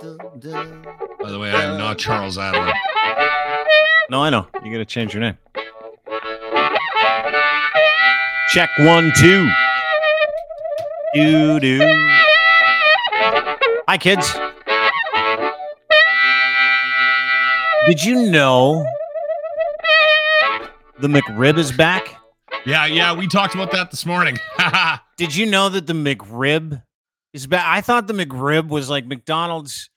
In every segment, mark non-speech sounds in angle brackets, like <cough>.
By the way, I am not Charles Adler. No, I know. You got to change your name. Check one, two. Do do. Hi, kids. Did you know the McRib is back? Yeah, yeah, we talked about that this morning. <laughs> Did you know that the McRib is back? I thought the McRib was like McDonald's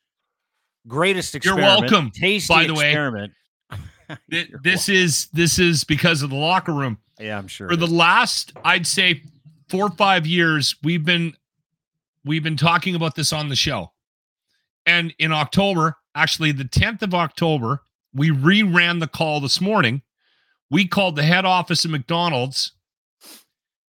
greatest experiment. You're welcome, Tasty by the way. experiment. <laughs> Th- You're this is this is because of the locker room. yeah, I'm sure. For the last, I'd say, four or five years, we've been we've been talking about this on the show. And in October, actually the 10th of October, we reran the call this morning. We called the head office of McDonald's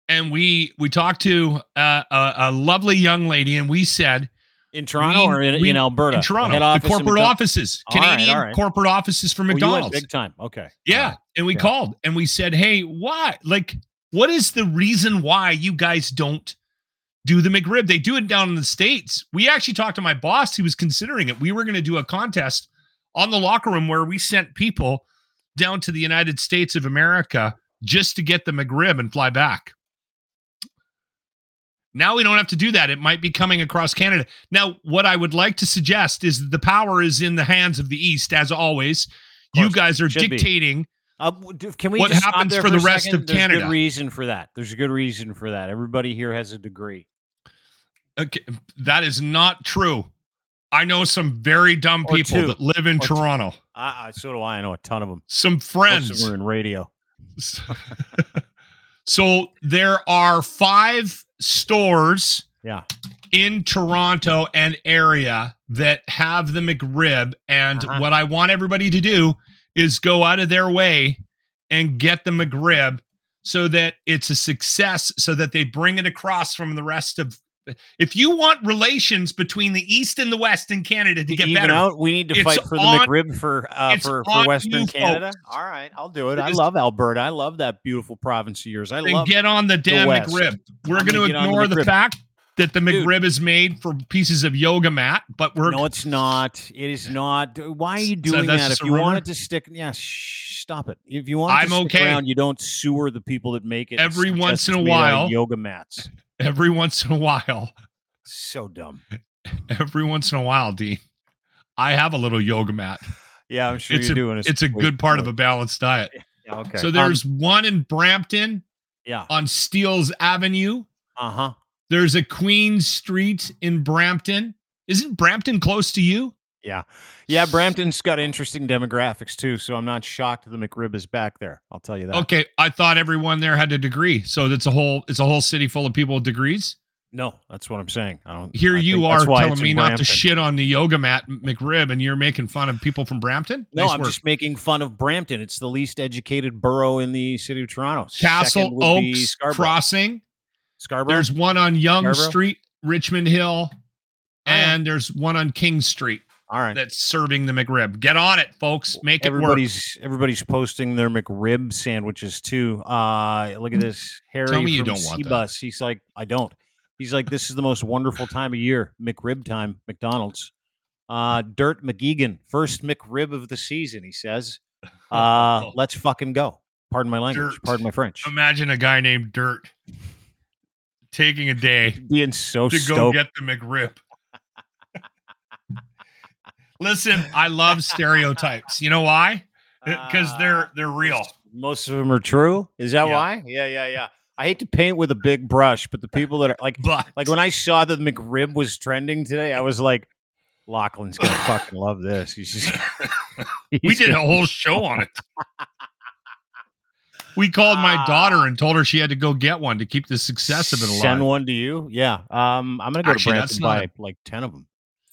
and we we talked to uh, a, a lovely young lady and we said in Toronto we- or in, we- in Alberta? in Toronto, the corporate offices, All right, Canadian all right. corporate offices for Oh, McDonald's. big time. Okay. Yeah. Right. And we Yeah. called and we said, Hey, why? Like, what is the reason why you guys don't do the McRib? They do it down in the States. We actually talked to my boss. He was considering it. We were going to do a contest on the locker room where we sent people down to the United States of America just to get the McRib and fly back. Now we don't have to do that. It might be coming across Canada. Now, what I would like to suggest is the power is in the hands of the East, as always. You guys are dictating Uh, can we What just happens there for the rest second? of There's a Canada? good reason for that. There's a good reason for that. Everybody here has a degree. Okay, that is not true. I know some very dumb Or people two. that live in Or. Toronto. I, I, so do I. I know a ton of them. Some Most of friends. them are in radio. <laughs> so there are five stores Yeah. in Toronto and area that have the McRib. And Uh-huh. what I want everybody to do is go out of their way and get the McRib so that it's a success, so that they bring it across from the rest of. If you want relations between the East and the West in Canada to To get even better, out, we need to fight for the on- McRib for uh, for, for Western Canada. folks. All right, I'll do it. I love Alberta. I love that beautiful province of yours. I love. get on the damn West. McRib. We're going to on the ignore the, fact that the Dude. McRib is made for pieces of yoga mat, but we're no, it's not. It is not. Why are you doing that's that? If you rumor? wanted to stick, yeah, shh, stop it. If you want I'm to stick okay. around, you don't sewer the people that make it. Every once in a made out of while. yoga mats. Every once in a while. So dumb. Every once in a while, Dean, I have a little yoga mat. Yeah, I'm sure It's you're a doing. it's a good part of a balanced diet. Yeah, okay. So Um, there's one in Brampton yeah. on Steeles Avenue. Uh huh. There's a Queen Street in Brampton. Isn't Brampton close to you? Yeah, Yeah. Brampton's got interesting demographics too, so I'm not shocked the McRib is back there. I'll tell you that. Okay, I thought everyone there had a degree, so that's a whole it's a whole city full of people with degrees. No, that's what I'm saying. I don't. Here I you are telling me not to shit on the yoga mat McRib, and you're making fun of people from Brampton. No, Nice I'm work. just making fun of Brampton. It's the least educated borough in the city of Toronto. Castle Second would be Oaks Scarborough. Crossing. Scarborough. There's one on Yonge Scarborough? Street, Richmond Hill, Oh, and there's one on King Street All right. that's serving the McRib. Get on it, folks. Make it work. everybody's everybody's posting their McRib sandwiches too. Uh look at this. Harry me you from don't want that. He's like, I don't. He's like, this is the most wonderful time of year. McRib time, McDonald's. Uh Dirt McGeegan, first McRib of the season, he says. <laughs> Uh let's fucking go. Pardon my language. Dirt. Pardon my French. Imagine a guy named Dirt taking a day Being so to go get the McRib. Listen, I love stereotypes. You know why? Uh, because they're ah, they're real. Most of them are true. Is that Yeah. why? Yeah, yeah, yeah. I hate to paint with a big brush, but the <laughs> people that are like, But like when I saw that McRib was trending today, I was like, Lachlan's gonna <laughs> fucking love this. He's just, <laughs> we did a gonna- whole show on it. We called my daughter ah. and told her she had to go get one to keep the success of it alive. Send one to you. Yeah. Um, I'm gonna go Actually, to that's not buy like ten of them.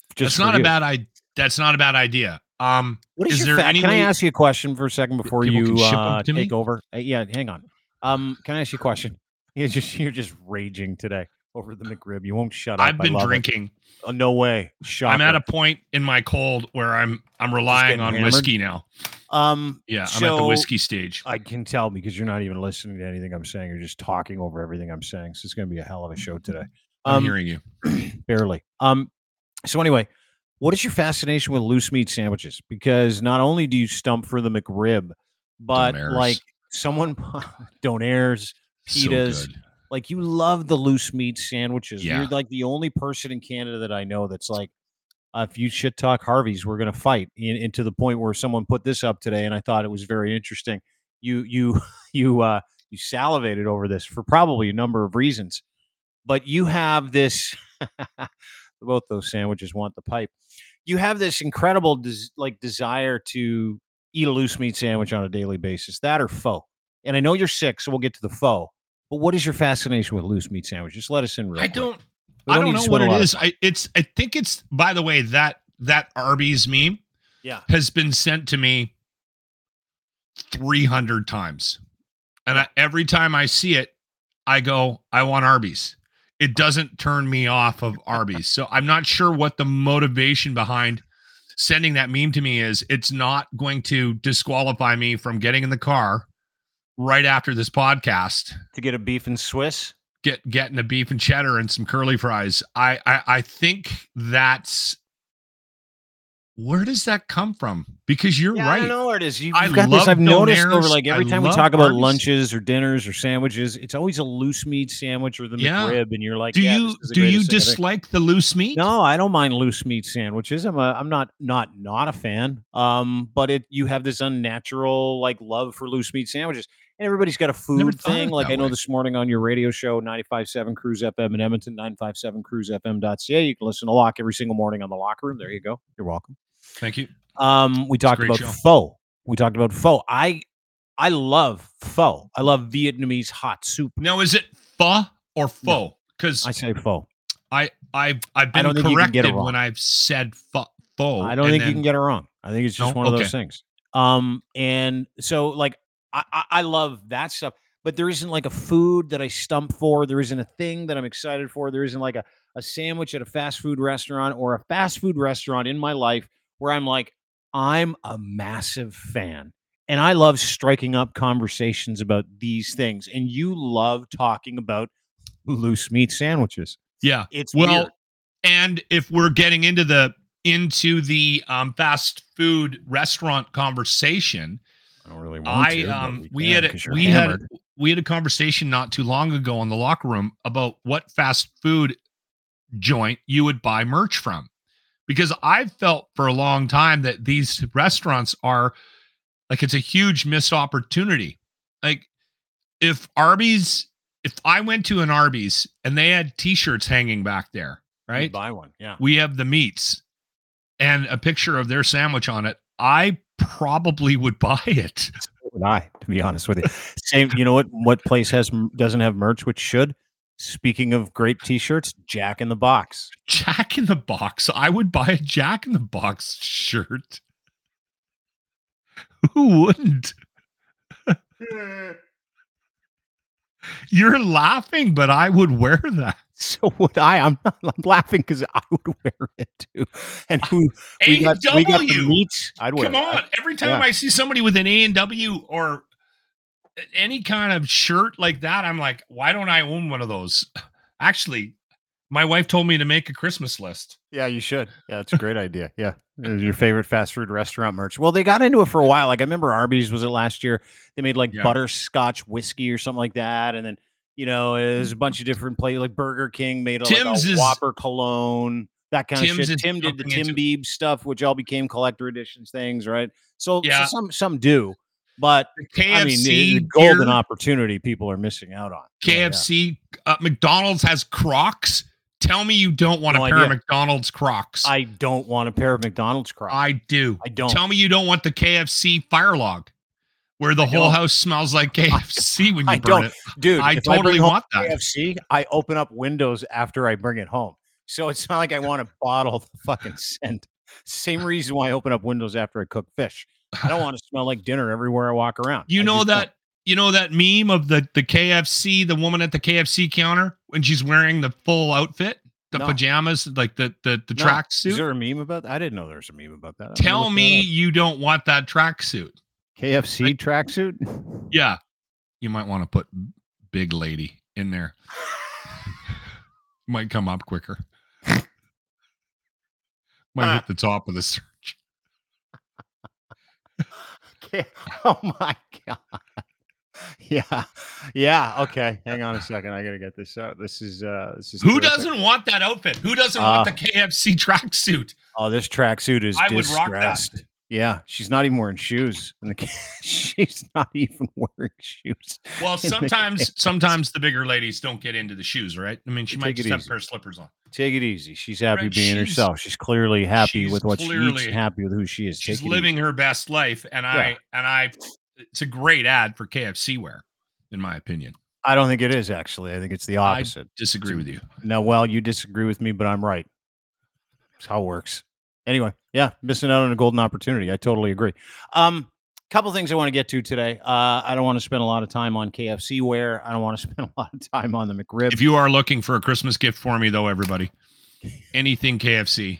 That's Just not for a bad idea. That's not a bad idea. Um, What is, is your there any Can I ask you a question for a second before you can ship 'em uh, me? take over? Uh, yeah, hang on. Um, can I ask you a question? <laughs> You're just you're just raging today over the McRib. You won't shut up. I've been drinking. Uh, no way. Shocker. I'm at a point in my cold where I'm I'm relying on hammered? whiskey now. um. Yeah, I'm at the whiskey stage. I can tell because you're not even listening to anything I'm saying. You're just talking over everything I'm saying. So it's going to be a hell of a show today. I'm Um, hearing you. <clears throat> barely. Um. So anyway, What is your fascination with loose meat sandwiches? Because not only do you stump for the McRib, but Donairs. like someone <laughs> donairs, So pitas, good. like you love the loose meat sandwiches. Yeah. You're like the only person in Canada that I know that's like, uh, if you shit talk Harvey's, we're gonna fight. And, and to the point where someone put this up today, and I thought it was very interesting. You you <laughs> you uh you salivated over this for probably a number of reasons, but you have this. <laughs> both those sandwiches want the pipe. You have this incredible des- like desire to eat a loose meat sandwich on a daily basis. That or pho. And I know you're sick, so we'll get to the pho. But what is your fascination with loose meat sandwiches? Let us in real I quick. don't. We I need don't know what it is. I it's. I think it's. By the way, that that Arby's meme Yeah. has been sent to me 300 times. And I, every time I see it, I go, I want Arby's. It doesn't turn me off of Arby's. So I'm not sure what the motivation behind sending that meme to me is. It's not going to disqualify me from getting in the car right after this podcast, To get a beef and Swiss. get getting a beef and cheddar and some curly fries. I I, I think that's where does that come from? Because you're Yeah, I right. don't know where it is. You've I got this. I've noticed over like every I time we talk about Arby's. lunches or dinners or sandwiches, it's always a loose meat sandwich or the Yeah. McRib, and you're like, do yeah, you this is the do you greatest thing I think. dislike the loose meat? No, I don't mind loose meat sandwiches. I'm a I'm not not not a fan. Um, but it you have this unnatural like love for loose meat sandwiches. And everybody's got a food thing. Like I know way. this morning on your radio show, 95.7 Cruise FM in Edmonton, 957cruisefm.ca. You can listen to Lock every single morning on the locker room. There you go. You're welcome. Thank you. Um, we talked about show. pho. We talked about pho. I I love pho. I love Vietnamese hot soup. Now is it pho or pho? Because I say pho. I I've I've been don't think get corrected when I've said pho. pho I don't think you can get it wrong. I think it's just No? one of Okay. those things. Um, and so like I, I I love that stuff, but there isn't like a food that I stump for. There isn't a thing that I'm excited for. There isn't like a, a sandwich at a fast food restaurant or a fast food restaurant in my life where I'm like, I'm a massive fan. And I love striking up conversations about these things. And you love talking about loose meat sandwiches. Yeah. It's Well, weird. and if we're getting into the into the um, fast food restaurant conversation, I don't really want I to. um we can had a, we hammered. had we had a conversation not too long ago in the locker room about what fast food joint you would buy merch from. Because I've felt for a long time that these restaurants are like it's a huge missed opportunity. Like if Arby's if I went to an Arby's and they had t-shirts hanging back there, You'd right? buy one. Yeah. we have the meats and a picture of their sandwich on it, I probably would <laughs> buy it. So would I, to be honest with you. Same, you know what? What place has doesn't have merch, which should? Speaking of great T-shirts, Jack in the Box. Jack in the Box. I would buy a Jack in the Box shirt. <laughs> Who wouldn't? <laughs> You're laughing, but I would wear that. So would I. I'm not I'm laughing because I would wear it too. And who we got, we got the. I'd wear Come it. on. Every time yeah. I see somebody with an A and W or any kind of shirt like that, I'm like, why don't I own one of those? <laughs> Actually, my wife told me to make a Christmas list. Yeah, you should. Yeah, it's a great idea. Yeah. Uh, your favorite fast food restaurant merch. Well, they got into it for a while. Like I remember Arby's was it last year? They made like Yeah. butterscotch whiskey or something like that. And then, you know, there's a bunch of different places like Burger King made a, like Tim's a is- Whopper cologne, that kind Tim's of shit. Tim did the Tim into- Beeb stuff, which all became collector editions things, right? So, so Yeah. some some do, but KFC I mean, the, the golden gear, opportunity people are missing out on. Yeah, yeah. KFC, Uh, McDonald's has Crocs. Tell me you don't want No a pair idea. of McDonald's Crocs. I don't want a pair of McDonald's Crocs. I do. I don't. Tell me you don't want the KFC fire log, where the I whole don't. house smells like <laughs> KFC when you I burn don't. it. Dude, I totally want that. KFC, I open up windows after I bring it home. So it's not like I want to bottle the fucking scent. Same reason why I open up windows after I cook fish. I don't want to smell like dinner everywhere I walk around. You I know don't. that you know that meme of the the KFC, the woman at the KFC counter when she's wearing the full outfit, the No. pajamas, like the the the No. track Is there a meme about that? I didn't know there was a meme about that. I'm Tell look that me you don't want that track suit. KFC tracksuit. <laughs> Yeah. You might want to put big lady in there. <laughs> Might come up quicker. <laughs> Might hit the top of the <laughs> Oh my god. Yeah. Yeah. Okay. Hang on a second. I gotta get this out. This is uh this is Who terrific. doesn't want that outfit? Who doesn't want Uh, the KFC tracksuit? Oh, this tracksuit is I would rock that. Yeah, she's not even wearing shoes. And the <laughs> she's not even <laughs> wearing shoes. Well, in sometimes <laughs> sometimes the bigger ladies don't get into the shoes, right? I mean, she might take it just have a pair of slippers on. Take it easy. She's happy Right, being she's- herself. She's clearly happy she's with what she eats happy with who she is. She's living her best life, and I and I. It's a great ad for KFC wear, in my opinion. I don't think it is actually. I think it's the I opposite. disagree with you. No, well, you disagree with me, but I'm right. That's how it works. Anyway, yeah, missing out on a golden opportunity. I totally agree. Um, couple things I want to get to today. Uh, I don't want to spend a lot of time on KFC wear. I don't want to <laughs> spend a lot of time on the McRib. If you are looking for a Christmas gift for me, though, everybody, anything KFC,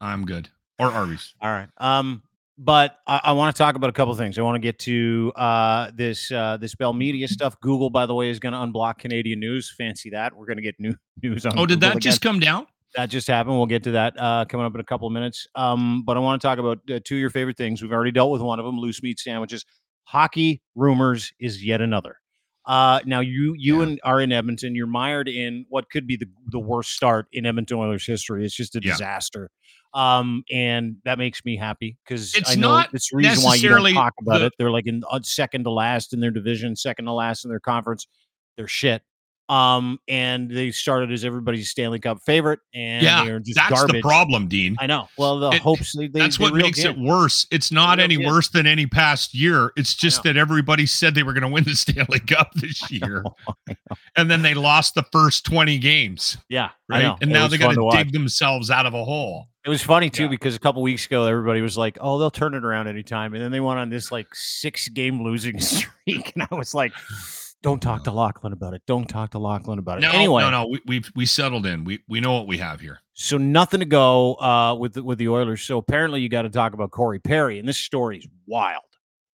I'm good. Or Arby's. All right. Um, but I, I want to talk about a couple things. I want to get to uh, this uh, this Bell Media stuff. Google, by the way, is going to unblock Canadian news. Fancy that. We're going to get new <laughs> news on. Oh, did Google that again. just come down? That just happened. We'll get to that uh, coming up in a couple of minutes. Um, but I want to talk about uh, two of your favorite things. We've already dealt with one of them: loose meat sandwiches. Hockey rumors is yet another. Uh, now you you Yeah. and are in Edmonton. You're mired in what could be the the worst start in Edmonton Oilers history. It's just a Yeah. disaster. Um, and that makes me happy because It's I know not it's the reason why you don't talk about the- it. They're like in uh, second to last in their division, second to last in their conference. They're shit. Um, and they started as everybody's Stanley Cup favorite, and Yeah, just That's garbage. the problem, Dean. I know. Well, the It- hopes they, That's they what makes it worse. It's not any in. worse than any past year. It's just that everybody said they were going to win the <laughs> Stanley Cup this year, <laughs> and then they lost the first 20 games, Yeah, I right? know. And It now they got to dig themselves out of a hole. It was funny too Yeah. because a couple weeks ago everybody was like, "Oh, they'll turn it around anytime," and then they went on this like six game losing <laughs> streak, and I was like, "Don't talk to Lachlan about it. Don't talk to Lachlan about it." No, anyway, no, no. We we've we settled in. We we know what we have here. so nothing to go uh, with the, with the Oilers. So apparently, you got to talk about Corey Perry, and this story is wild.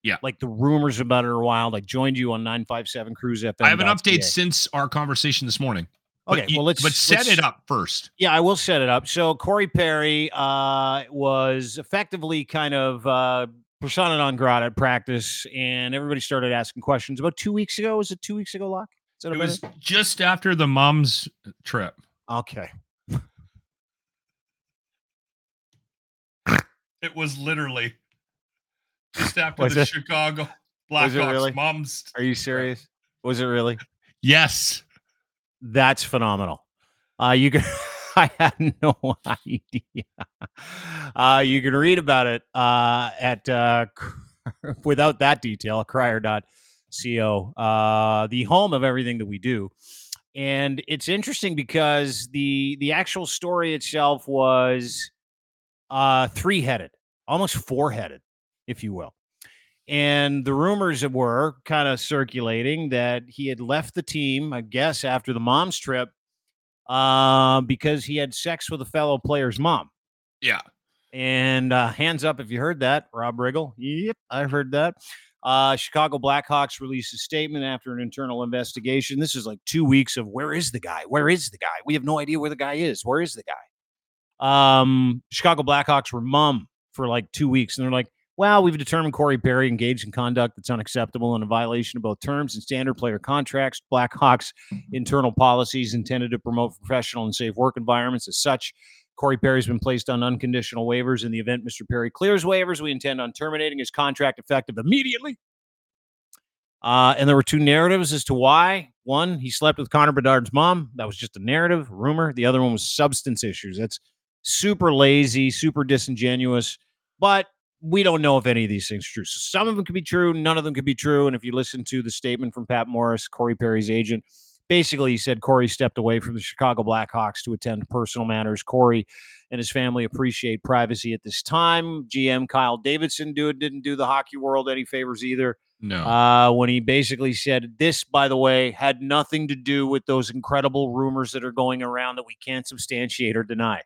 Yeah. like the rumors about it are wild. I joined you on nine five seven Cruise FM. I have an update since our conversation this morning. But Okay, you- well let's but set let's- it up first. Yeah, I will set it up. So Corey Perry uh, was effectively kind of uh, persona non grata at practice, and everybody started asking questions about two weeks ago. Was it two weeks ago, Lock? Is It about was just after the mom's trip. Okay. <laughs> It was literally just after the it? Chicago Blackhawks really? mom's. Are you serious? Was it really? Yes. That's phenomenal. Uh, you can. <laughs> <laughs> I had no <laughs> idea. Uh, you can read about it uh, at uh, <laughs> without that detail, crier.co, uh, the home of everything that we do. And it's interesting because the the actual story itself was uh, three headed, almost four headed, if you will. And the rumors were kind of circulating that he had left the team, I guess, after the mom's trip, uh, because he had sex with a fellow player's mom. Yeah. And uh, hands up if you heard that, Rob Riggle. Yep, I heard that. Uh, Chicago Blackhawks released a statement after an internal investigation. This is like two weeks of where is the guy? Where is the guy? We have no idea where the guy is. Where is the guy? Um, Chicago Blackhawks were mum for like two weeks, and they're like, well, we've determined Corey Perry engaged in conduct that's unacceptable and a violation of both terms and standard player contracts. Blackhawks internal policies intended to promote professional and safe work environments. As such, Corey Perry's been placed on unconditional waivers. In the event Mr. Perry clears waivers, we intend on terminating his contract effective immediately. Uh, and there were two narratives as to why. One, he slept with Connor Bedard's mom. That was just a narrative, rumor. The other one was substance issues. That's super lazy, super disingenuous. But we don't know if any of these things are true. So some of them could be true, none of them could be true. And if you listen to the statement from Pat Morris, Corey Perry's agent, basically he said Corey stepped away from the Chicago Blackhawks to attend to personal matters. Corey and his family appreciate privacy at this time. GM Kyle Davidson do didn't do the hockey world any favors either. No. Uh, when he basically said this, by the way, had nothing to do with those incredible rumors that are going around that we can't substantiate or deny,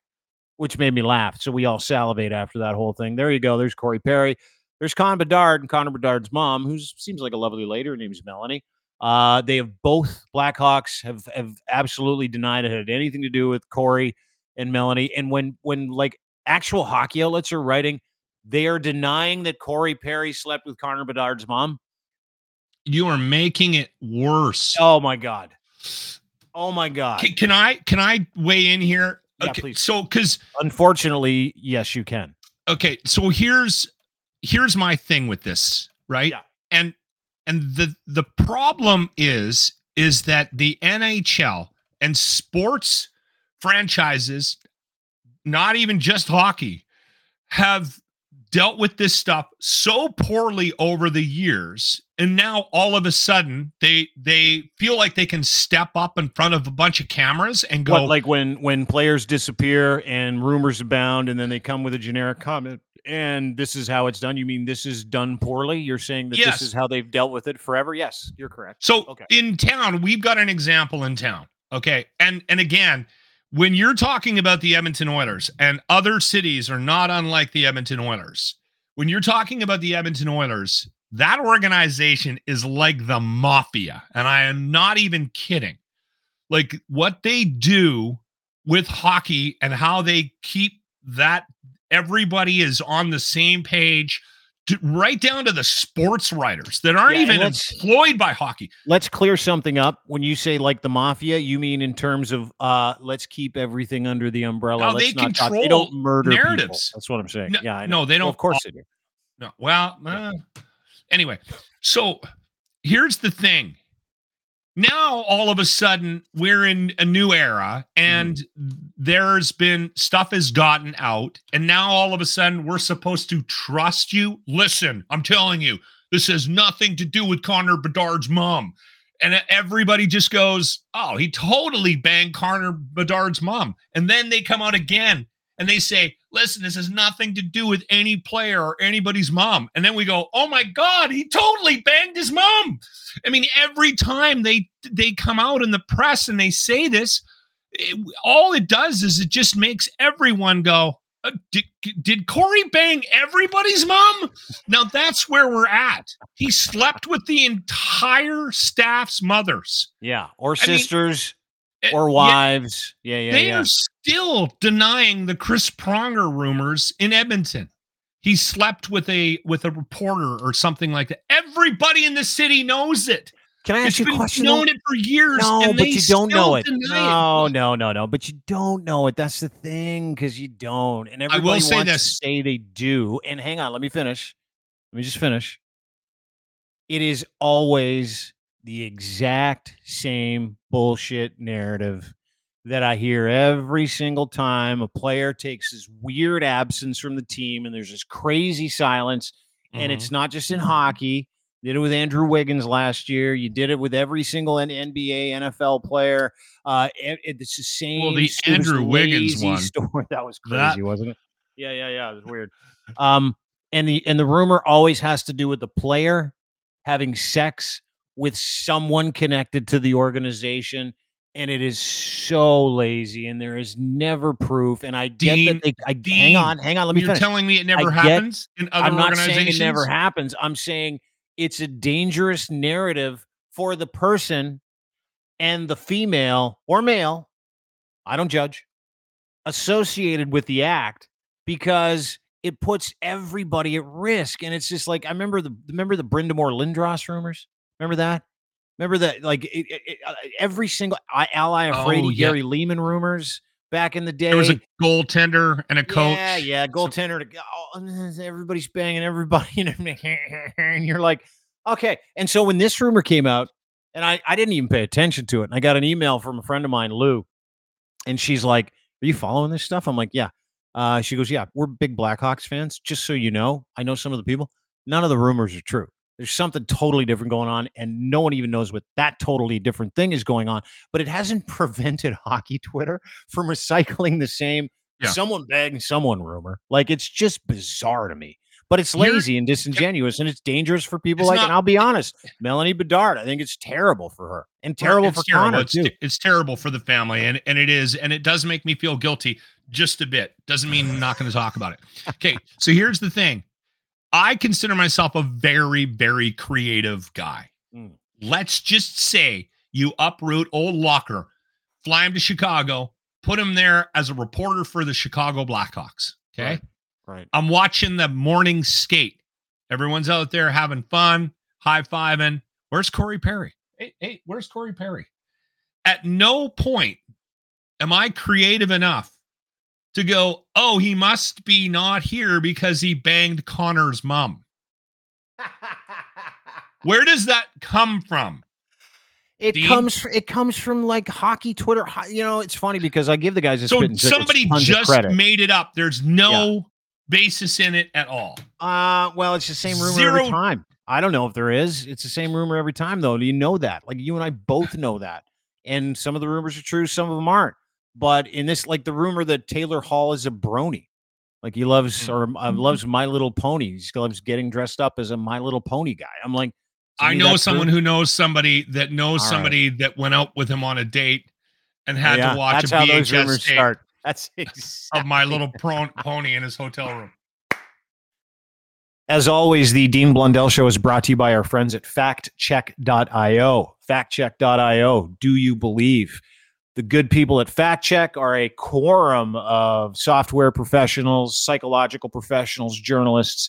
which made me laugh. So we all salivate after that whole thing. There you go. There's Corey Perry. There's Connor Bedard and Connor Bedard's mom, who seems like a lovely lady. Her name's Melanie. Uh, they have both Blackhawks have have absolutely denied it had anything to do with Corey and Melanie. And when when like actual hockey outlets are writing they are denying that Corey Perry slept with Connor Bedard's mom. You are making it worse. Oh my god. Oh my god. Can, can I can I weigh in here? Yeah, okay, please. so because Unfortunately, yes, you can. okay, so here's here's my thing with this, right? Yeah. And and the the problem is is that the NHL and sports franchises, not even just hockey, have dealt with this stuff so poorly over the years and now all of a sudden they they feel like they can step up in front of a bunch of cameras and go What, like when when players disappear and rumors abound, and then they come with a generic comment, and this is how it's done. You mean this is done poorly? You're saying that Yes. this is how they've dealt with it forever? Yes, you're correct. So Okay. in town, we've got an example in town. Okay. And and again, when you're talking about the Edmonton Oilers and other cities are not unlike the Edmonton Oilers, when you're talking about the Edmonton Oilers, that organization is like the mafia. And I am not even kidding. Like what they do with hockey and how they keep that everybody is on the same page. To, right down to the sports writers that aren't Yeah, even employed by hockey. Let's clear something up. When you say like the mafia, you mean in terms of uh let's keep everything under the umbrella. No, they not talk- they don't murder people. narratives. That's what I'm saying. No- yeah, no, they don't- of course they do. No, well, Yeah. Anyway, so here's the thing. Now, all of a sudden, we're in a new era, and mm-hmm. there's been stuff has gotten out, and now all of a sudden, we're supposed to trust you. Listen, I'm telling you, this has nothing to do with Connor Bedard's mom. And everybody just goes, Oh, he totally banged Connor Bedard's mom. And then they come out again and they say, listen, this has nothing to do with any player or anybody's mom. And then we go, oh my God, he totally banged his mom. I mean, every time they they come out in the press and they say this, it- all it does is it just makes everyone go, uh, did, did Corey bang everybody's mom? Now that's where we're at. He slept with the entire staff's mothers. Yeah. Or I mean, sisters Uh, Eh, or wives. Yeah, yeah, they yeah. are still denying the Chris Pronger rumors in Edmonton. He slept with a with a reporter or something like that. Everybody in the city knows it. Can I It's ask you a question? though? known it for years. No, but you don't know it. No, no, no, no. But you don't know it. That's the thing, because you don't. And will everybody say wants this. to say they do. And hang on, let me finish. Let me just finish. It is always the exact same bullshit narrative that I hear every single time a player takes this weird absence from the team and there's this crazy silence. And Mhm. it's not just in hockey. You did it with Andrew Wiggins last year. You did it with every single NBA, NFL player. Uh, it- it's the same. Well, the Andrew Wiggins one. <laughs> Story. That was crazy, That- wasn't it? Yeah, yeah, yeah. It was weird. <laughs> Um, and the and the rumor always has to do with the player having sex with someone connected to the organization. And it is so lazy, and there is never proof. And I get Dean, that they. I, Dean, hang on, hang on. Let me You're finish. telling me it never I get- happens in other I'm not organizations? saying it never happens. I'm saying it's a dangerous narrative for the person and the female or male, I don't judge, associated with the act because it puts everybody at risk. And it's just like I remember the remember the Brind'Amour Lindros rumors. Remember that? Remember that? Like it, it, uh, every single I, ally afraid Oh, yeah. Gary Leeman rumors back in the day. There was a goaltender and a coach. Yeah, yeah, goaltender. Oh, everybody's banging everybody, <laughs> <laughs> and you're like, okay. And so when this rumor came out, and I, I didn't even pay attention to it, and I got an email from a friend of mine, Lou, and she's like, "Are you following this stuff?" I'm like, "Yeah." Uh, she goes, "Yeah, we're big Blackhawks fans. Just so you know, I know some of the people. None of the rumors are true. There's something totally different going on, and no one even knows what that totally different thing is going on. But it hasn't <laughs> prevented hockey Twitter from recycling the same Yeah. someone begging someone rumor. Like it's just bizarre to me. But it's lazy and disingenuous, and it's dangerous for people It's like. not- and I'll be honest, Melanie Bedard. I think it's terrible for her and terrible for terrible. Connor It's, too. it's terrible for the family, and and it is, and it does make me feel guilty just a bit. Doesn't mean I'm not going to talk about it. Okay, so here's the thing: I consider myself a very, very creative guy. Mm. Let's just say you uproot old Locker, fly him to Chicago, put him there as a reporter for the Chicago Blackhawks. Okay. Right. Right. I'm watching the morning skate. Everyone's out there having fun, high fiving. Where's Corey Perry? Hey, hey, where's Corey Perry? At no point am I creative enough to go, oh, he must be not here because he banged Connor's mom. Where does that come from? It Dean? comes. It comes from like hockey Twitter. You know, it's funny because I give the guys a So spit and tickets somebody just made it up. There's no basis in it at all. Uh, well, it's the same rumor Zero- every time. I don't know if there is. It's the same rumor every time, though. Do you know that. Like you and I both know that. And some of the rumors are true, some of them aren't. But in this, like the rumor that Taylor Hall is a brony, like he loves Hmm. or uh, loves My Little Pony. He loves getting dressed up as a My Little Pony guy. I'm like, I know someone true. who knows somebody that knows All right. somebody that went out with him on a date and had Yeah, to watch a how those VHS rumors tape start. <laughs> That's exactly. of my little <laughs> pro- pony in his hotel room. As always, the Dean Blundell Show is brought to you by our friends at faktchek.io. Faktchek.io. Do you believe? The good people at FaktChek are a quorum of software professionals, psychological professionals, journalists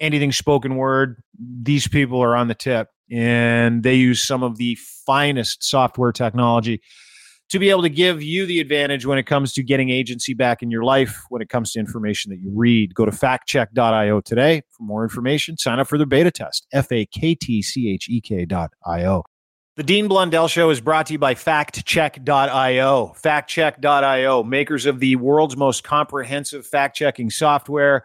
anything spoken word. These people are on the tip and they use some of the finest software technology to be able to give you the advantage when it comes to getting agency back in your life when it comes to information that you read. Go to faktchek.io today for more information. Sign up for their beta test. F A K T C H E K dot I-O. The Dean Blundell Show is brought to you by faktchek.io. Faktchek.io, makers of the world's most comprehensive fact checking software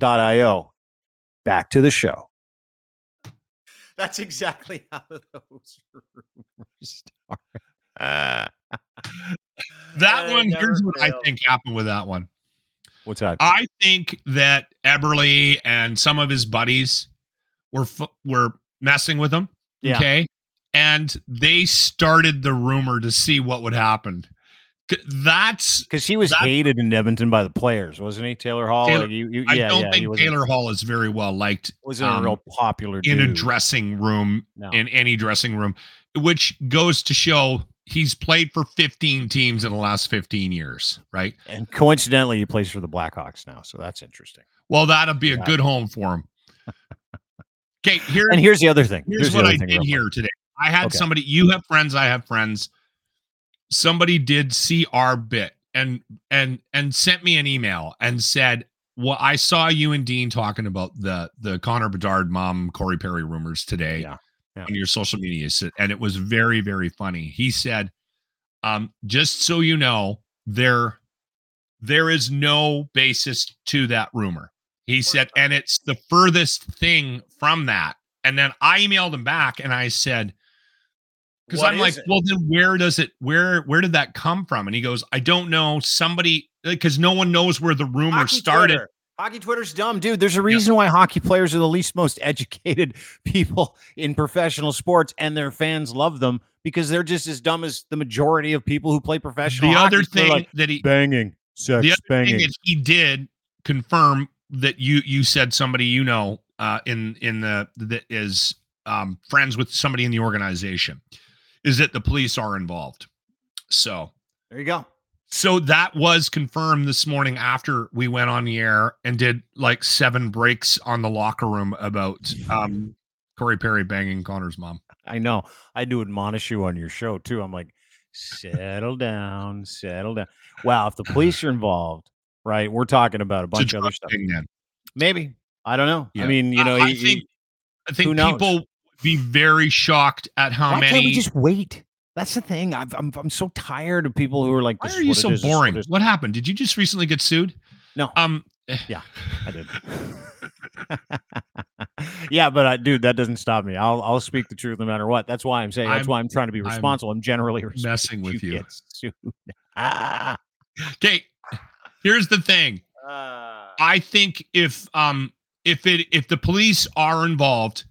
io. Back to the show. That's exactly how <laughs> those rumors start. That Uh, one, here's what I think happened with that one. What's that? I think that Eberle and some of his buddies were were messing with him. Yeah. Okay. And they started the rumor to see what would happen. That's Because he was that- hated in Edmonton by the players, wasn't he? Taylor Hall. Taylor- you- you- I yeah, don't yeah, think Taylor Hall is very well liked wasn't um, a real popular in a dressing room, No. in any dressing room, which goes to show he's played for 15 teams in the last 15 years, right? and coincidentally, he plays for the Blackhawks now, so that's interesting. Well, that'll be a Yeah. good home for him. Okay, here, And here's the other thing. here's the what I did here today. I had Okay. somebody, you have friends, I have friends. Somebody did see our bit and and and sent me an email and said, Well, I saw you and Dean talking about the the Connor Bedard mom Corey Perry rumors today Yeah, yeah. on your social media. And it was very, very funny. He said, um, just so you know, there there is no basis to that rumor. He said, and it's the furthest thing from that. And then I emailed him back and I said, because I'm like, it? well, then where does it where where did that come from? And he goes, I don't know. Somebody because no one knows where the rumor Hockey started. Twitter. Hockey Twitter's dumb, dude. There's a reason why hockey players are the least most educated <laughs> people in professional sports, and their fans love them because they're just as dumb as the majority of people who play professional. The hockey. other thing like, that he banging, sex, the other banging. thing is he did confirm that you you said somebody you know uh in in the that is um, friends with somebody in the organization, is that the police are involved. So there you go. So that was confirmed this morning after we went on the air and did like seven breaks on the locker room about um, Corey Perry banging Connor's mom. I know. I do admonish you on your show too. I'm like, settle down, settle down. Wow, if the police are involved, right? We're talking about a bunch of other stuff. Then. Maybe I don't know. Yeah. I mean, you know, I, I think I think people be very shocked at how Why many. Can't we just wait? That's the thing. i am I'm, I'm so tired of people who are like, "Why are you so boring?" What, what, happened? Did you just recently get sued? No. Um. <laughs> Yeah, I did. <laughs> yeah, but uh, dude, that doesn't stop me. I'll I'll speak the truth no matter what. That's why I'm saying. That's I'm, why I'm trying to be responsible. I'm, I'm generally messing with you. you. ah. Okay. Here's the thing. Uh, <laughs> I think if um if it if the police are involved,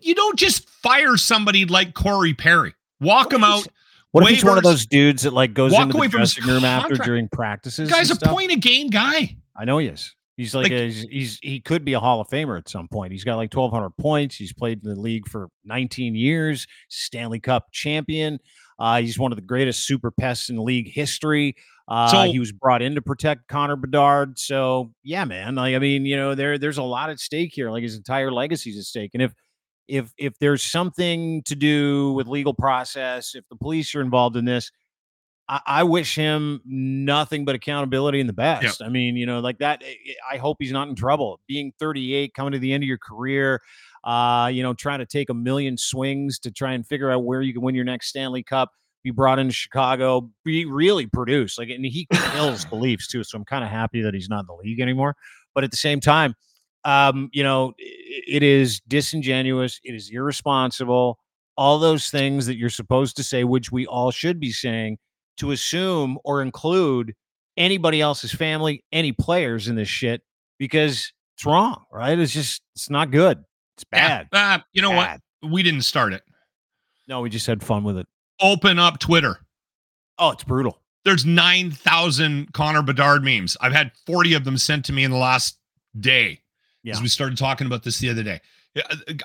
you don't just fire somebody like Corey Perry. Walk him out. What waivers, if he's one of those dudes that like goes into the dressing room after during practices? The guy's a point a game guy. I know he is. He's like, like a, he's, he's, he could be a Hall of Famer at some point. He's got like 1,200 points. He's played in the league for 19 years. Stanley Cup champion. Uh, he's one of the greatest super pests in league history. Uh, so, he was brought in to protect Connor Bedard. So yeah, man. Like I mean, you know, there there's a lot at stake here. Like his entire legacy's at stake. And if if if there's something to do with legal process, if the police are involved in this, I, I wish him nothing but accountability and the best. Yep. I mean, you know, like that. Eh, eh, I hope he's not in trouble. Being 38, coming to the end of your career, uh, you know, trying to take a million swings to try and figure out where you can win your next Stanley Cup be brought into Chicago, be really produced. Like, and he kills the <laughs> Leafs too. So I'm kind of happy that he's not in the league anymore. But at the same time, um, you know, it is disingenuous. It is irresponsible. All those things that you're supposed to say, which we all should be saying, to assume or include anybody else's family, any players in this shit, because it's wrong, right? It's just, it's not good. It's bad. Yeah. Uh, you know bad. what? We didn't start it. No, we just had fun with it open up Twitter. Oh, it's brutal. There's 9,000 Connor Bedard memes. I've had 40 of them sent to me in the last day yeah. as we started talking about this the other day.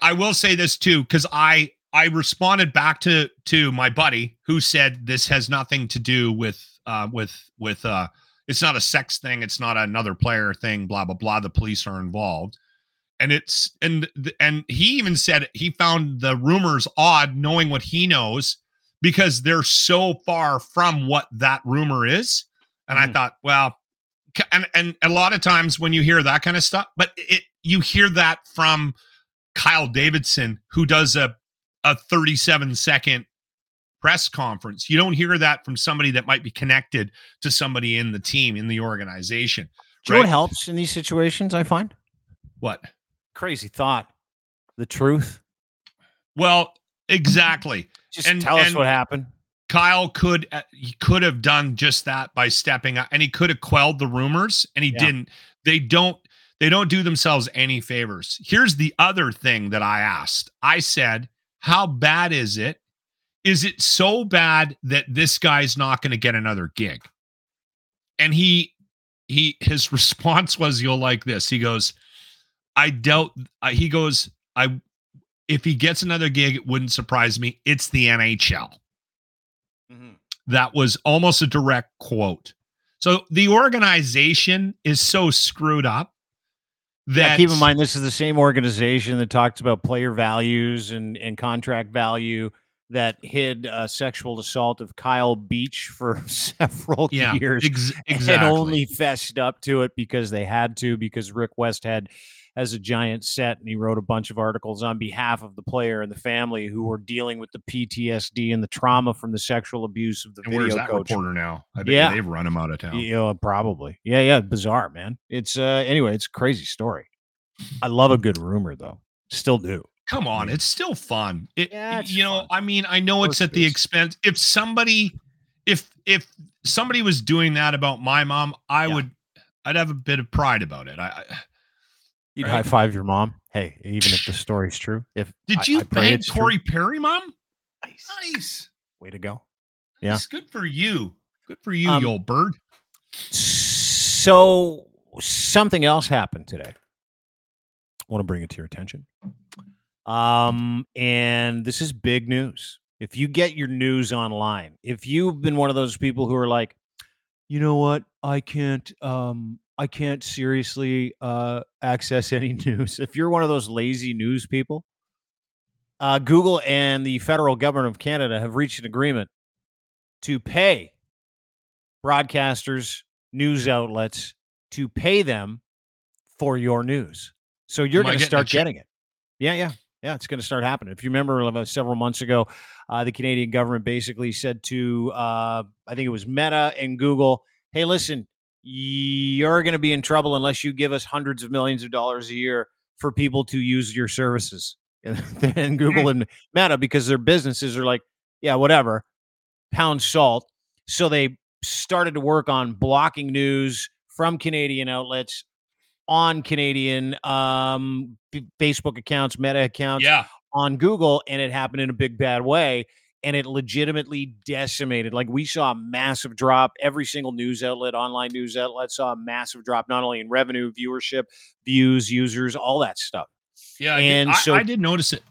I will say this too because I I responded back to to my buddy who said this has nothing to do with uh with with uh it's not a sex thing, it's not another player thing, blah blah blah. The police are involved and it's and and he even said he found the rumors odd knowing what he knows because they're so far from what that rumor is. And mm. I thought, well, and and a lot of times when you hear that kind of stuff, but it you hear that from Kyle Davidson, who does a a 37 second press conference. You don't hear that from somebody that might be connected to somebody in the team, in the organization. Do you know what helps in these situations? I find what crazy thought, the truth. Well, exactly. Just and, tell us what happened. Kyle could uh, he could have done just that by stepping up, and he could have quelled the rumors, and he yeah. didn't. They don't they don't do themselves any favors. Here's the other thing that I asked. I said, "How bad is it? Is it so bad that this guy's not going to get another gig?" And he he his <laughs> response was, "You'll like this." He goes, "I doubt." Uh, he goes, "I if he gets another gig, it wouldn't surprise me. It's the NHL. Mm-hmm. That was almost a direct quote. So the organization is so screwed up that yeah, keep in mind this is the same organization that talks about player values and, and contract value that hid uh, sexual assault of Kyle Beach for <laughs> several yeah, years ex- exactly. and only fessed up to it because they had to because Rick Westhead has a giant set and he wrote a bunch of articles on behalf of the player and the family who were dealing with the PTSD and the trauma from the sexual abuse of the and video where's that coach. reporter now? I bet yeah. they've run him out of town. Yeah, probably. Yeah, yeah, bizarre, man. It's uh anyway, it's a crazy story. I love a good rumor though. Still do. Come on, it's still fun. It, yeah, you fun. know, I mean, I know it's at the expense. If somebody, if if somebody was doing that about my mom, I yeah. would, I'd have a bit of pride about it. I, I You'd right? high five your mom. Hey, even if the story's true. If did you I, bang Corey true. Perry, mom? Nice, nice. Way to go. Yeah, it's good for you. Good for you, um, you old bird. So something else happened today. I want to bring it to your attention. Um, and this is big news. If you get your news online, if you've been one of those people who are like, you know what, I can't, um, I can't seriously uh, access any <laughs> news. If you're one of those lazy news people, uh, Google and the federal government of Canada have reached an agreement to pay broadcasters, news outlets to pay them for your news. So you're going to start getting it. Yeah, yeah, yeah. It's going to start happening. If you remember, about several months ago, uh, the Canadian government basically said to, uh, I think it was Meta and Google, "Hey, listen, you're going to be in trouble unless you give us hundreds of millions of dollars a year for people to use your services." <laughs> and Google hmm. and Meta, because their businesses are like, yeah, whatever, pound salt. So they started to work on blocking news from Canadian outlets on Canadian um, Facebook accounts, Meta accounts, yeah. on Google, and it happened in a big bad way. And it legitimately decimated. Like we saw a massive drop. Every single news outlet, online news outlet, saw a massive drop, not only in revenue, viewership, views, users, all that stuff. Yeah, and I so I, did notice it.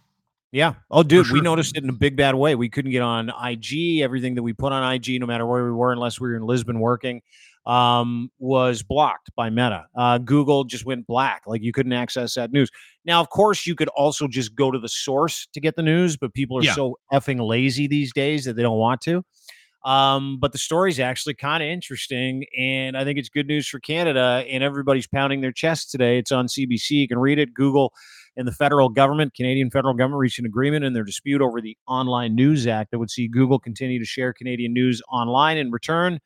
Yeah. Oh, dude, sure. we noticed it in a big bad way. We couldn't get on IG. Everything that we put on IG, no matter where we were, unless we were in Lisbon working, um, was blocked by Meta. Uh, Google just went black. Like you couldn't access that news. Now, of course, you could also just go to the source to get the news, but people are yeah. so effing lazy these days that they don't want to. Um, but the story is actually kind of interesting, and I think it's good news for Canada. And everybody's pounding their chest today. It's on CBC. You can read it. Google and the federal government, Canadian federal government, reached an agreement in their dispute over the Online News Act that would see Google continue to share Canadian news online in return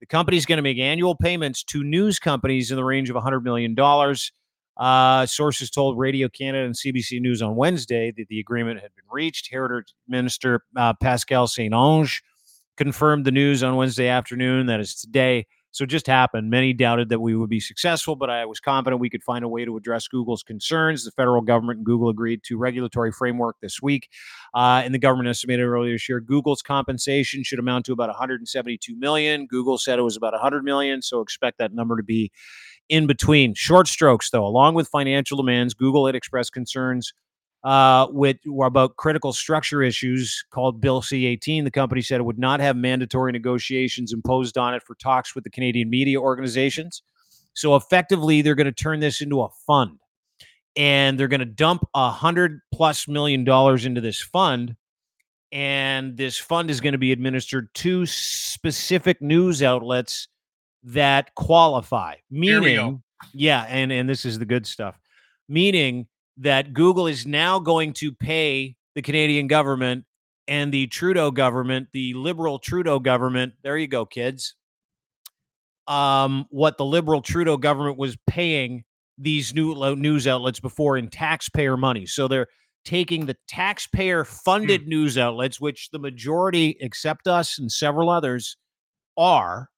the company is going to make annual payments to news companies in the range of $100 million. Uh, sources told Radio Canada and CBC News on Wednesday that the agreement had been reached. Heritage Minister uh, Pascale St-Onge confirmed the news on Wednesday afternoon. That is today. So just happened. Many doubted that we would be successful, but I was confident we could find a way to address Google's concerns. The federal government and Google agreed to regulatory framework this week, uh, and the government estimated earlier this year Google's compensation should amount to about 172 million. Google said it was about 100 million, so expect that number to be in between. Short strokes, though, along with financial demands, Google had expressed concerns uh, with about critical structure issues called Bill C 18. The company said it would not have mandatory negotiations imposed on it for talks with the Canadian media organizations. So effectively, they're going to turn this into a fund and they're going to dump a hundred plus million dollars into this fund. And this fund is going to be administered to specific news outlets that qualify. Meaning, yeah, and, and this is the good stuff. Meaning that Google is now going to pay the Canadian government and the Trudeau government, the liberal Trudeau government. There you go, kids. Um, what the liberal Trudeau government was paying these new news outlets before in taxpayer money. So they're taking the taxpayer funded mm. news outlets, which the majority, except us and several others, are,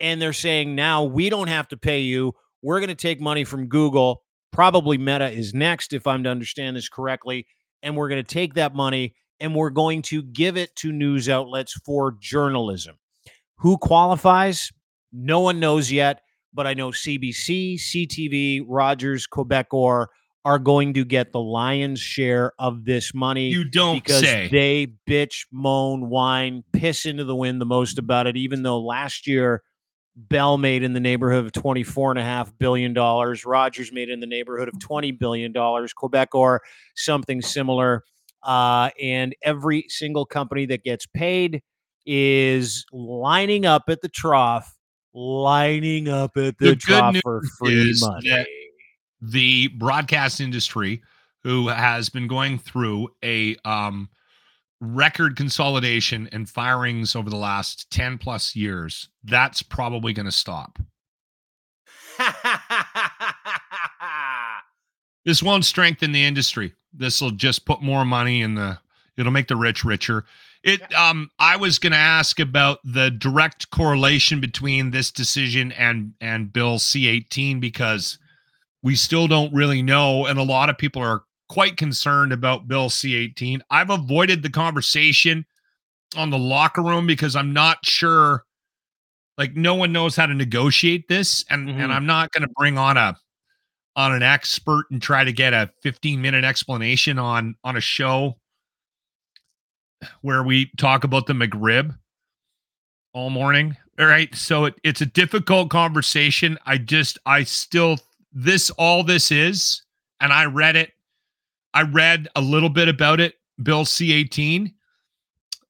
and they're saying now we don't have to pay you. We're going to take money from Google Probably Meta is next, if I'm to understand this correctly. And we're going to take that money and we're going to give it to news outlets for journalism. Who qualifies? No one knows yet, but I know CBC, CTV, Rogers, Quebecor are going to get the lion's share of this money. You don't because say. they bitch, moan, whine, piss into the wind the most about it. Even though last year Bell made in the neighborhood of $24.5 billion. Rogers made in the neighborhood of $20 billion. Quebecor, something similar. Uh, and every single company that gets paid is lining up at the trough, lining up at the, the trough for free money. The broadcast industry, who has been going through a um, record consolidation and firings over the last 10 plus years, that's probably going to stop. <laughs> this won't strengthen the industry. This will just put more money in the it'll make the rich richer. It um I was going to ask about the direct correlation between this decision and and bill C18 because we still don't really know and a lot of people are quite concerned about Bill C18. I've avoided the conversation on the locker room because I'm not sure like no one knows how to negotiate this and mm-hmm. and I'm not going to bring on a on an expert and try to get a 15 minute explanation on on a show where we talk about the McRib all morning. All right. So it, it's a difficult conversation. I just, I still, this, all this is, and I read it. I read a little bit about it, Bill C 18,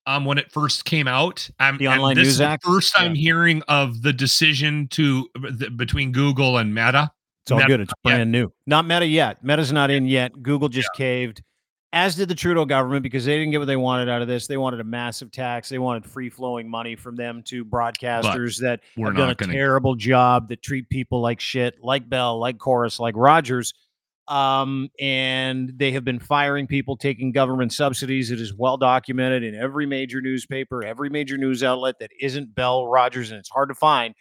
um, when it first came out. Um, The Online this News is the Act? First time Yeah. hearing of the decision to the, between Google and Meta. It's all Meta- good. It's yeah. brand new. Not Meta yet. Meta's not in yet. Google just caved, as did the Trudeau government because they didn't get what they wanted out of this. They wanted a massive tax. They wanted free flowing money from them to broadcasters that We're have done a not going to. terrible job that treat people like shit, like Bell, like Corus, like Rogers. Um, and they have been firing people, taking government subsidies. It is well documented in every major newspaper, every major news outlet that isn't Bell, Rogers, and it's hard to find.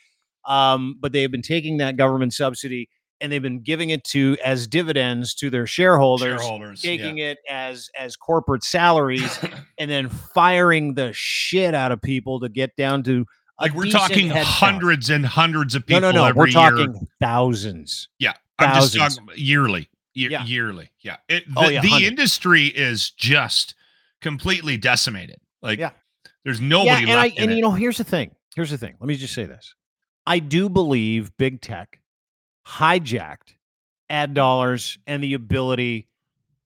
Um, but they have been taking that government subsidy and they've been giving it to as dividends to their shareholders, Shareholders. taking it as as corporate salaries, <coughs> and then firing the shit out of people to get down to a like we're talking hundreds and hundreds of people no, no. every We're year. talking thousands. Yeah, I'm just talking yearly. Ye- Yeah. Yearly. Yeah. It, oh, the, Oh, yeah, the industry is just completely decimated. Like, Yeah. there's nobody yeah, and I and it. you know, here's the thing. Here's the thing. Let me just say this. I do believe big tech hijacked ad dollars and the ability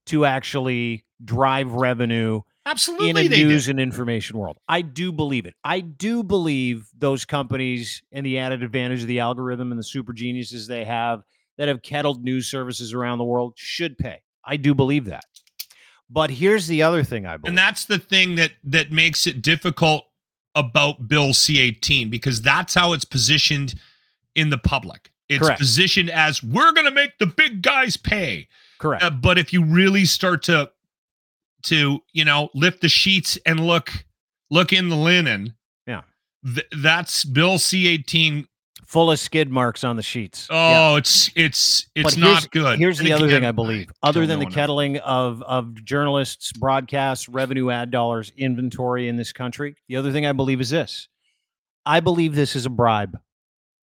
to actually drive revenue Absolutely, in a news did. and information world. I do believe it. I do believe those companies and the added advantage of the algorithm and the super geniuses they have that have kettled news services around the world should pay. I do believe that. But here's the other thing I believe. And that's the thing that that makes it difficult about Bill C18 because that's how it's positioned in the public. It's Correct. positioned as we're going to make the big guys pay. correct. Uh, but if you really start to to you know lift the sheets and look look in the linen Yeah. th- that's bill c18 Full of skid marks on the sheets. oh it's it's it's here's- not good Here's And the other thing I believe. Other than the enough. kettling of of journalists, broadcasts, revenue ad dollars, inventory in this country, the other thing I believe is this. I believe this is a bribe.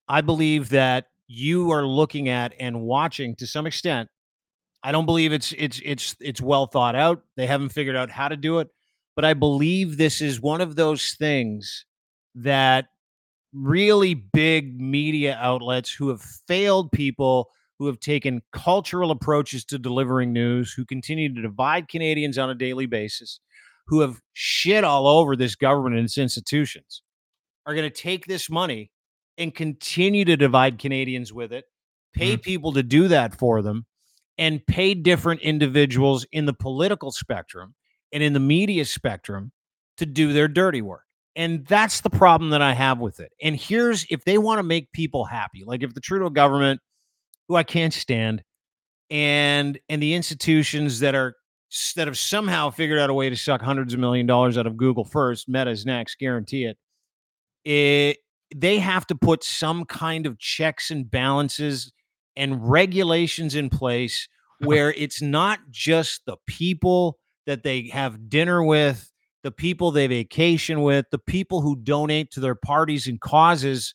I believe that you are looking at and watching to some extent. I don't believe it's it's it's it's well thought out. They haven't figured out how to do it, but I believe this is one of those things that really big media outlets who have failed people who have taken cultural approaches to delivering news, who continue to divide Canadians on a daily basis, who have shit all over this government and its institutions, are going to take this money and continue to divide Canadians with it, pay mm. people to do that for them, and pay different individuals in the political spectrum and in the media spectrum to do their dirty work. And that's the problem that I have with it. And here's if they want to make people happy, like if the Trudeau government, who I can't stand, and and the institutions that are that have somehow figured out a way to suck hundreds of million dollars out of Google first, Meta's next, guarantee it. It they have to put some kind of checks and balances and regulations in place <laughs> where it's not just the people that they have dinner with, the people they vacation with, the people who donate to their parties and causes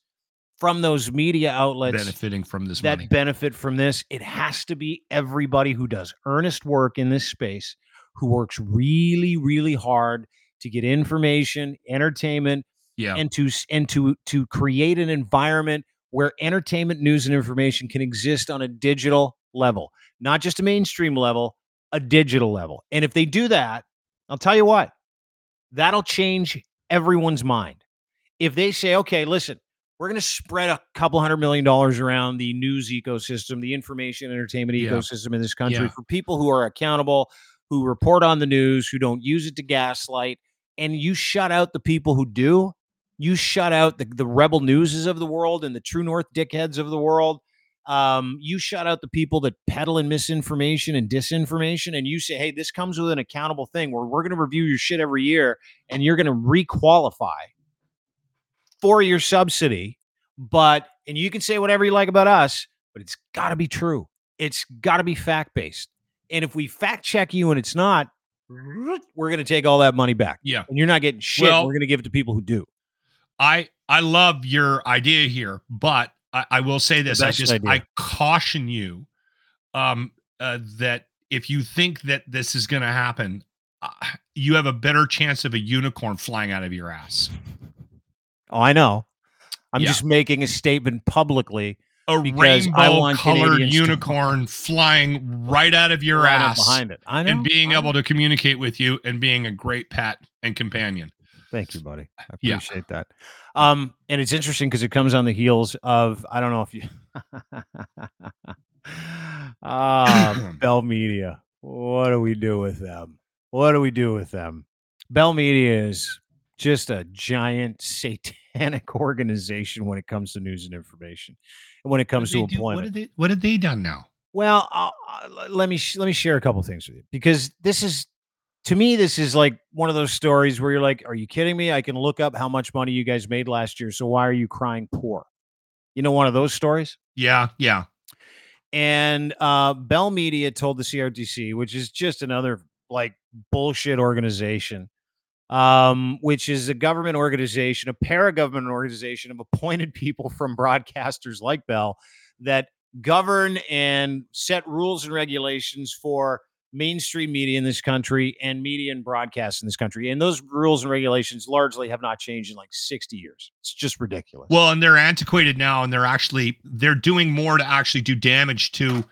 from those media outlets benefiting from this that money benefit from this. It has to be everybody who does earnest work in this space, who works really, really hard to get information, entertainment, yeah and to and to to create an environment where entertainment, news, and information can exist on a digital level, not just a mainstream level, a digital level. And if they do that, I'll tell you what, that'll change everyone's mind. If they say, okay, listen, we're going to spread a couple hundred million dollars around the news ecosystem, the information entertainment Yeah. ecosystem in this country Yeah. for people who are accountable, who report on the news, who don't use it to gaslight, and you shut out the people who do, you shut out the, the rebel newses of the world and the true north dickheads of the world. Um, you shut out the people that peddle in misinformation and disinformation, and you say, hey, this comes with an accountable thing where we're going to review your shit every year and you're going to requalify for your subsidy. But, and you can say whatever you like about us, but it's got to be true. It's got to be fact based. And if we fact check you and it's not, <laughs> we're going to take all that money back. yeah And you're not getting shit. Well- we're going to give it to people who do. i i love your idea here but i, I will say this i just idea. i caution you um, uh, that if you think that this is going to happen, uh, you have a better chance of a unicorn flying out of your ass. Oh, I know. I'm Yeah. just making a statement publicly. A rainbow-colored Canadians to- unicorn flying right out of your right ass behind it. I know. and being able to communicate with you and being a great pet and companion. Thank you, buddy. I <laughs> Yeah. appreciate that. Um, and it's interesting because it comes on the heels of I don't know if you <laughs> ah <clears throat> Bell Media. What do we do with them? What do we do with them? Bell Media is just a giant satanic <laughs> organization when it comes to news and information, and when it comes to What did do- employment. What have they, what have they done now? Well, uh, uh, let me sh- let me share a couple things with you because this is to me this is like one of those stories where you're like, "Are you kidding me? I can look up how much money you guys made last year. So why are you crying poor?" You know, one of those stories. Yeah, yeah. And uh, Bell Media told the CRTC, which is just another like bullshit organization, um, which is a government organization, a para-government organization of appointed people from broadcasters like Bell that govern and set rules and regulations for mainstream media in this country and media and broadcast in this country. And those rules and regulations largely have not changed in like 60 years. It's just ridiculous. Well, and they're antiquated now, and they're actually they're doing more to actually do damage to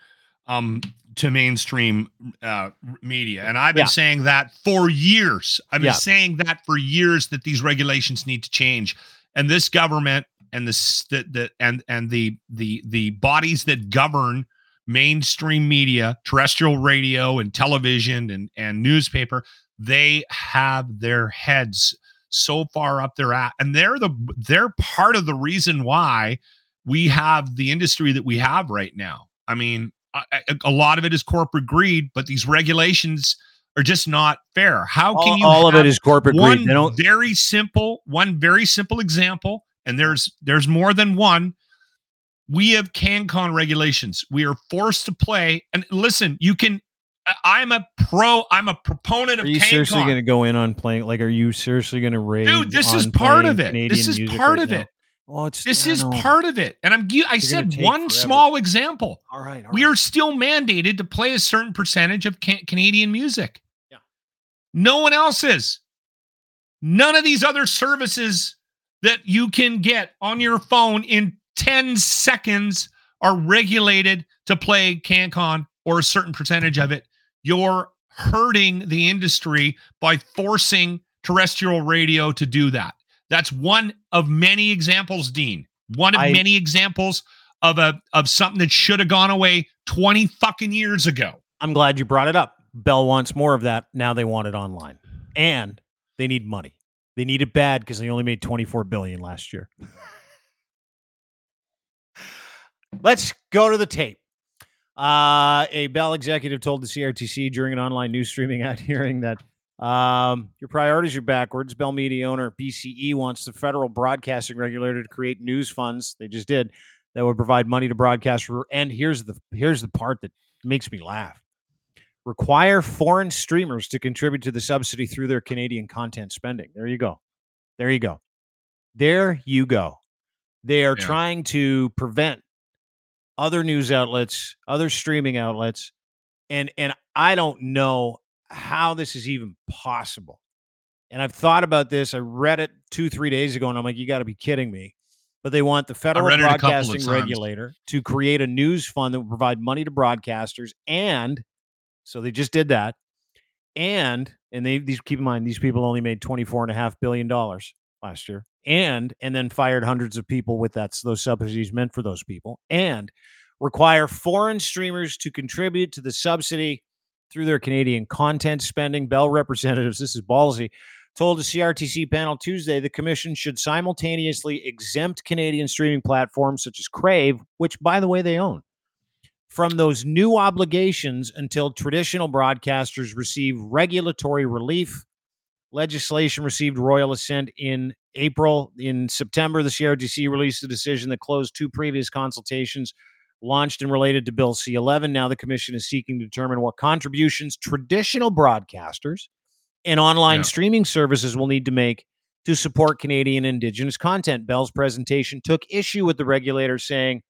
um to mainstream uh media. And I've been Yeah. saying that for years. I've been Yeah. saying that for years that these regulations need to change. And this government and this the, the and and the the the bodies that govern mainstream media, terrestrial radio and television and and newspaper, they have their heads so far up their at and they're the they're part of the reason why we have the industry that we have right now i mean a, a- lot of it is corporate greed but these regulations are just not fair how can all, you all of it is corporate one greed. Don't very simple one very simple example and there's there's more than one we have cancon regulations we are forced to play and listen you can i'm a pro i'm a proponent of Are you seriously going to go in on playing? Like, are you seriously going to raise? Dude, this is part of it. Canadian this is part right of now? it. Well, it's This is know. part of it. And I'm I said one forever. small example. All right, all We are still mandated to play a certain percentage of can- Canadian music. Yeah. No one else is. None of these other services that you can get on your phone in 10 seconds are regulated to play CanCon or a certain percentage of it. You're hurting the industry by forcing terrestrial radio to do that. That's one of many examples, Dean. One of I- many examples of a of something that should have gone away 20 fucking years ago. I'm glad you brought it up. Bell wants more of that. Now they want it online, and they need money. They need it bad because they only made 24 billion last year. <laughs> Let's go to the tape. Uh, a Bell executive told the CRTC during an online news streaming <laughs> ad hearing that um, your priorities are backwards. Bell Media owner BCE wants the federal broadcasting regulator to create news funds. They just did that would provide money to broadcasters. And here's the here's the part that makes me laugh. Require foreign streamers to contribute to the subsidy through their Canadian content spending. There you go. There you go. There you go. They are Yeah. trying to prevent other news outlets, other streaming outlets, and and I don't know how this is even possible. And I've thought about this. I read it two, three days ago, and I'm like, you got to be kidding me. But they want the federal read it a couple of broadcasting regulator to create a news fund that will provide money to broadcasters, and so they just did that. And and they these keep in mind these people only made twenty four and a half billion dollars last year, and and then fired hundreds of people with that those subsidies meant for those people, and require foreign streamers to contribute to the subsidy through their Canadian content spending. Bell representatives, this is ballsy, told a CRTC panel Tuesday the commission should simultaneously exempt Canadian streaming platforms such as Crave, which, by the way, they own, from those new obligations until traditional broadcasters receive regulatory relief. Legislation received royal assent in April. In September, the CRTC released a decision that closed two previous consultations launched and related to Bill C 11. Now the commission is seeking to determine what contributions traditional broadcasters and online Yeah. streaming services will need to make to support Canadian Indigenous content. Bell's presentation took issue with the regulator, saying,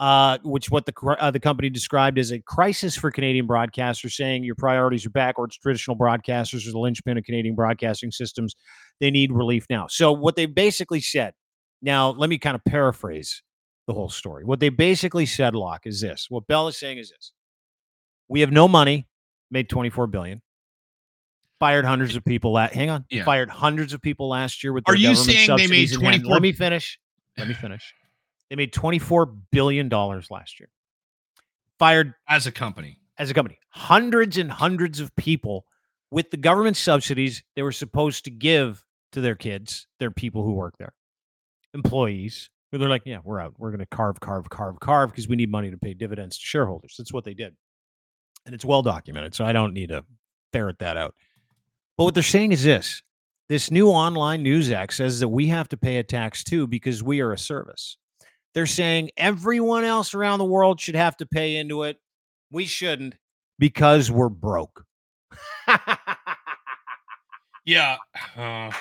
uh, which what the uh, the company described as a crisis for Canadian broadcasters, saying your priorities are backwards. Traditional broadcasters are the linchpin of Canadian broadcasting systems. They need relief now. So what they basically said. Now let me kind of paraphrase the whole story. What they basically said, Locke, is this. What Bell is saying is this: We have no money. Made twenty four billion. Fired hundreds of people. At hang on, Yeah. fired hundreds of people last year with. Are you government saying they made subsidies in hand. 24 Let me finish. Let me finish. They made twenty-four billion dollars last year. Fired as a company. as a company hundreds and hundreds of people with the government subsidies they were supposed to give to their kids, their people who work there, employees. Who they're like, yeah, we're out. We're going to carve, carve, carve, carve because we need money to pay dividends to shareholders. That's what they did, and it's well documented. So I don't need to ferret that out. But what they're saying is this: this new online news act says that we have to pay a tax too because we are a service. They're saying everyone else around the world should have to pay into it. We shouldn't because we're broke. <laughs> Yeah. Uh,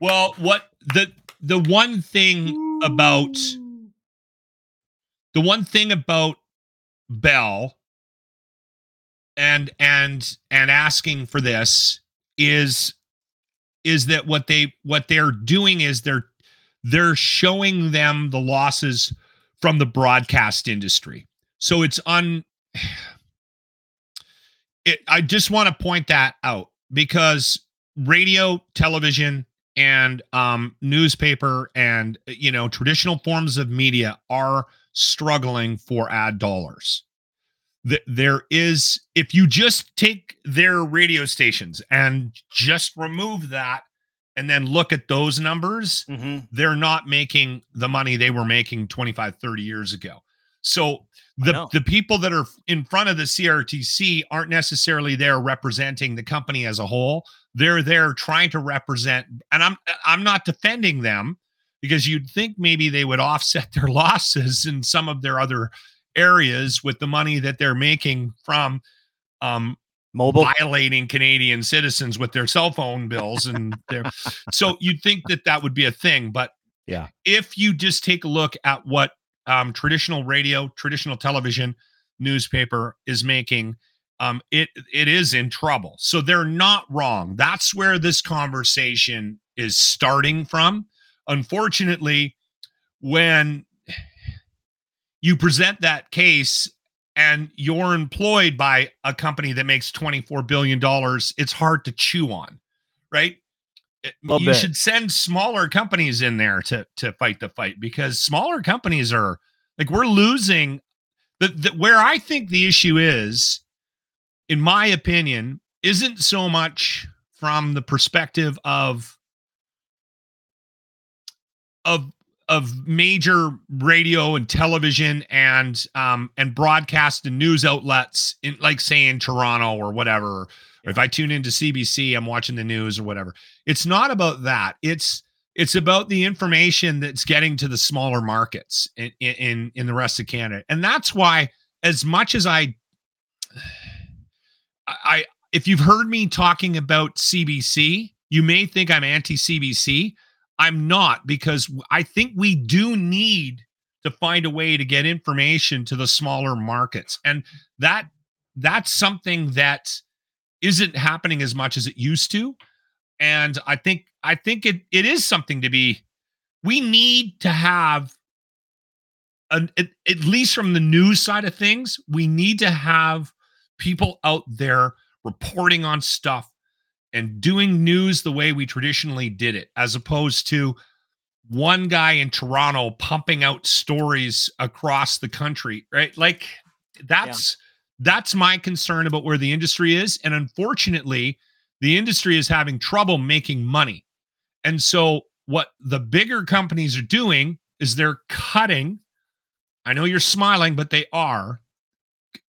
well, what the the one thing about the one thing about Bell and and and asking for this is is that what they what they're doing is they're they're showing them the losses from the broadcast industry. So it's un <sighs> it I just want to point that out because radio, television, and um, newspaper and you know traditional forms of media are struggling for ad dollars. Th- There is, if you just take their radio stations and just remove that and then look at those numbers, mm-hmm. they're not making the money they were making 25 30 years ago. So the the people that are in front of the CRTC aren't necessarily there representing the company as a whole. They're there trying to represent and I'm I'm not defending them because you'd think maybe they would offset <laughs> their losses in some of their other areas with the money that they're making from um Mobile. violating Canadian citizens with their cell phone bills and their <laughs> so you'd think that that would be a thing but Yeah. if you just take a look at what um, traditional radio traditional television newspaper is making um, it it is in trouble so they're not wrong that's where this conversation is starting from unfortunately when you present that case and you're employed by a company that makes 24 billion dollars it's hard to chew on right eh, you bit. should send smaller companies in there to to fight the fight because smaller companies are like we're losing the, the where i think the issue is in my opinion isn't so much from the perspective of of of major radio and television and um and broadcast and news outlets in like say in Toronto or whatever. Or if I tune into CBC I'm watching the news or whatever. It's not about that. It's it's about the information that's getting to the smaller markets in in in the rest of Canada. And that's why as much as I I if you've heard me talking about CBC you may think I'm anti CBC I'm not because I think we do need to find a way to get information to the smaller markets. And that that's something that isn't happening as much as it used to. And I think I think it it is something to be we need to have an at, at least from the news side of things, we need to have people out there reporting on stuff and doing news the way we traditionally did it, as opposed to one guy in Toronto pumping out stories across the country, right? Like that's that's my concern about where the industry is. And unfortunately, the industry is having trouble making money. And so what the bigger companies are doing is they're cutting. I know you're smiling, but they are.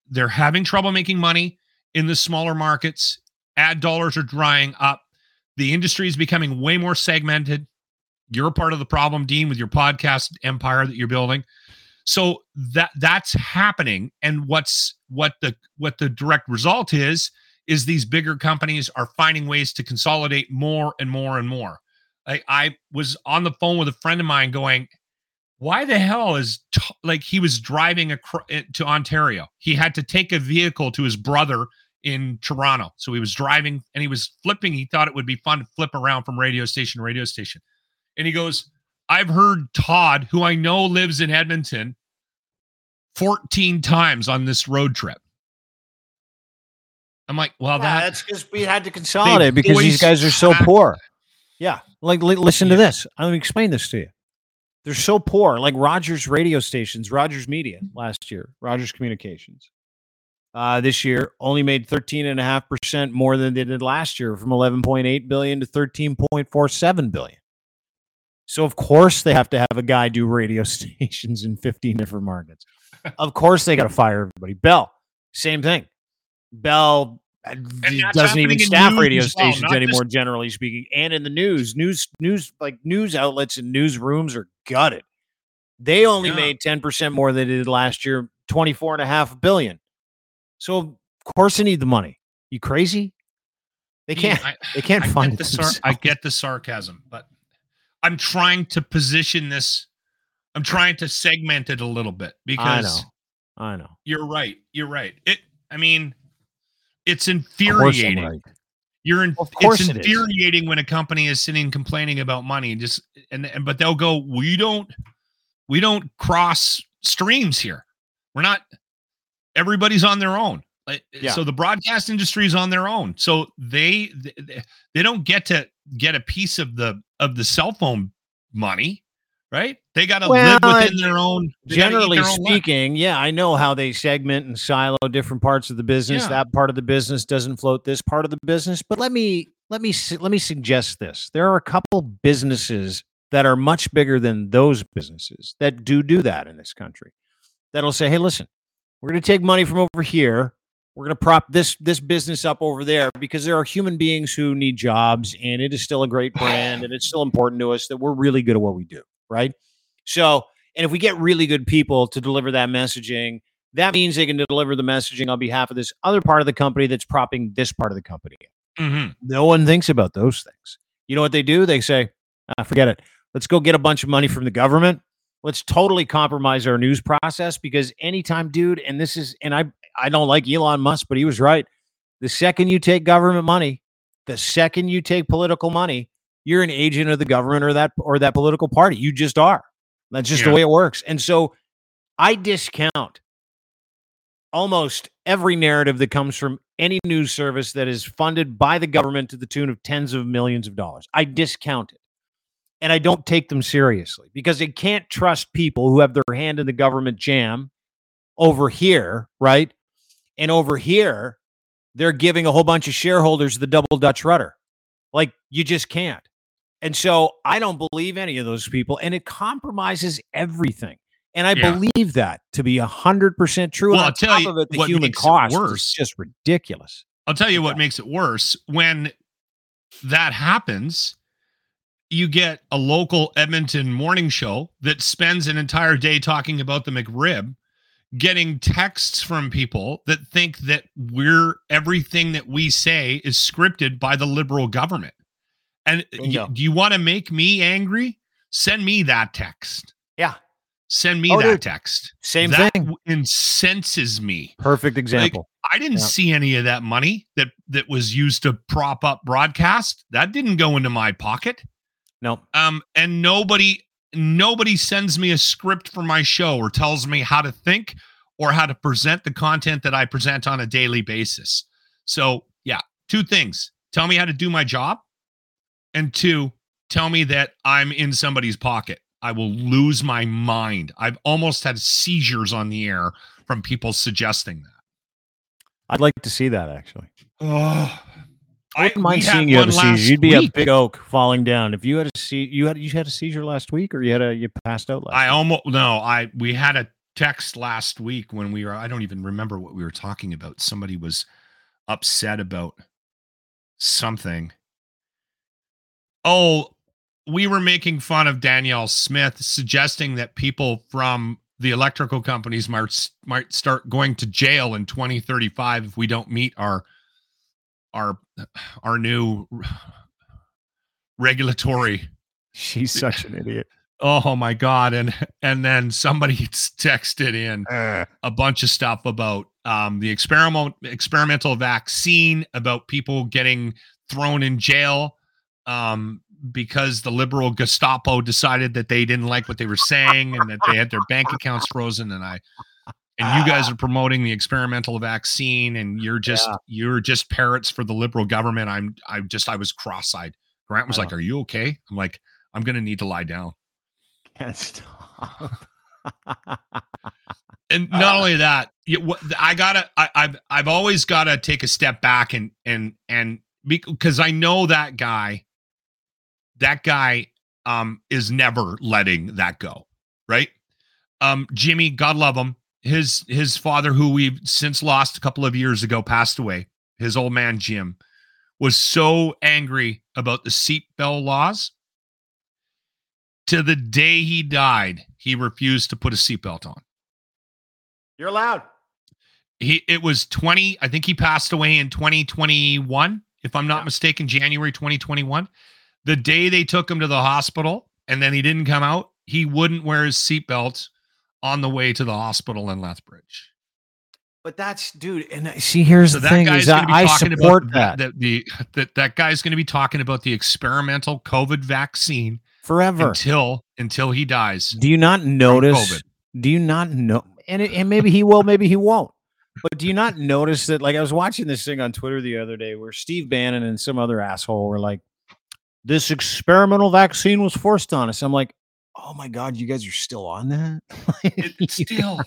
They're having trouble making money in the smaller markets ad dollars are drying up. The industry is becoming way more segmented. You're a part of the problem, Dean, with your podcast empire that you're building. So that that's happening. And what's what the what the direct result is is these bigger companies are finding ways to consolidate more and more and more. I, I was on the phone with a friend of mine going, why the hell is t- like he was driving acro- eh, to Ontario? He had to take a vehicle to his brother in Toronto. So he was driving and he was flipping. He thought it would be fun to flip around from radio station to radio station. And he goes, I've heard Todd, who I know lives in Edmonton, 14 times on this road trip. I'm like, well, Yeah, that, that's because we had to consolidate because these guys are so poor. Yeah, like li- listen to this. I'm gonna explain this to you. They're so poor. Like Rogers radio stations, Rogers Media last year, Rogers Communications. Uh, this year only made 13.5% more than they did last year from 11.8 billion to 13.47 billion. So of course they have to have a guy do radio <laughs> stations in 15 different markets. <laughs> of course they got to fire everybody. Bell, same thing. Bell uh, doesn't even staff radio well, stations anymore, generally speaking, and in the news, news, news, like news outlets and newsrooms are gutted. They only Yeah. made 10% more than they did last year, 24 and a half billion. So of course they need the money. You crazy? They can't. I, They can't I find get the sar- I get the sarcasm, but I'm trying to position this. I'm trying to segment it a little bit I because know. I know. you're right. You're right. It. I mean, it's Of course I'm infuriating. right. You're in, Of course it's it infuriating when a company is sitting complaining about money and just and, and but they'll go, we don't we don't cross streams here. We're not everybody's on their own. Uh, yeah. So the broadcast industry is on their own. So they they, they don't get to get a piece of the of the cell phone money, right? They got to Well, live within their own they gotta eat Generally their own speaking, yeah, I know how they segment and silo different parts of the business. Yeah. That part of the business doesn't float this part of the business. But let me let me let me suggest this: there are a couple businesses that are much bigger than those businesses that do do that in this country. That'll say, "Hey, listen, we're going to take money from over here. We're going to prop this this business up over there because there are human beings who need jobs, and it is still a great brand, and it's still important to us that we're really good at what we do, right?" So, and if we get really good people to deliver that messaging, that means they can deliver the messaging on behalf of this other part of the company that's propping this part of the company. Mhm. No one thinks about those things. You know what they do? They say, ah, forget it. Let's go get a bunch of money from the government. Let's totally compromise our news process because anytime, dude, and this is, and I, I don't like Elon Musk, but he was right. The second you take government money, the second you take political money, you're an agent of the government or that or that political party. You just are. That's just the way it works. And so I discount almost every narrative that comes from any news service that is funded by the government to the tune of tens of millions of dollars. I discount it. And I don't take them seriously because they can't trust people who have their hand in the government jam over here, right? And over here, they're giving a whole bunch of shareholders the double Dutch rudder. Like you just can't. And so I don't believe any of those people, and it compromises everything. And I Yeah. believe that to be hundred percent true. Well, and on I'll tell top you of it, the human cost is worse. just ridiculous. I'll tell you what makes it worse when that happens. You get a local Edmonton morning show that spends an entire day talking about the McRib, getting texts from people that think that we're everything that we say is scripted by the liberal government. And Bingo. do you want to make me angry? Send me that text. Yeah. Send me Oh, that dude. text. Same that thing. incenses me. Perfect example. I didn't Yeah. see any of that money that that was used to prop up broadcast. That didn't go into my pocket. No, Um, and nobody nobody sends me a script for my show or tells me how to think or how to present the content that I present on a daily basis. So yeah, two things: tell me how to do my job, and two, tell me that I'm in somebody's pocket. I will lose my mind. I've almost had seizures on the air from people suggesting that. I'd like to see that actually. Oh, I wouldn't mind seeing you have a seizure. You'd be week. a big oak falling down. If you had a see, you had you had a seizure last week, or you had a you passed out last. I week? almost no. I we had a text last week when we were. I don't even remember what we were talking about. Somebody was upset about something. Oh, we were making fun of Danielle Smith, suggesting that people from the electrical companies might might start going to jail in 2035 if we don't meet our our our new regulatory She's such an idiot. Oh my god! And and then somebody <laughs> texted in Uh, a bunch of stuff about um, the experiment experimental vaccine, about people getting thrown in jail um, because the liberal Gestapo decided that they didn't like what they were saying and that they had their bank accounts frozen. And I and you guys are promoting the experimental vaccine, and you're just Yeah. you're just parrots for the liberal government. I'm I just I was cross-eyed. Grant was like, "Are you okay?" I'm like, "I'm gonna need to lie down." can't stop. <laughs> and not only that i gotta I, i've i've always gotta take a step back and and and because i know that guy that guy um is never letting that go right um jimmy god love him his his father who we've since lost a couple of years ago passed away his old man jim was so angry about the seatbelt laws to the day he died he refused to put a seatbelt on You're allowed. he it was 20 i think he passed away in 2021 if i'm not Yeah. mistaken january 2021 the day they took him to the hospital and then he didn't come out he wouldn't wear his seatbelt on the way to the hospital in lethbridge But that's dude. And I- see, here's so the that thing: guy's is going that to be I talking support about that the, <laughs> that that guy's going to be talking about the experimental covid vaccine forever. until until he dies Do you not notice? COVID. Do you not know? And it, and maybe he will, maybe he won't. But do you not notice that? Like I was watching this thing on Twitter the other day, where Steve Bannon and some other asshole were like, "This experimental vaccine was forced on us." I'm like, "Oh my god, you guys are still on that? <laughs> It's still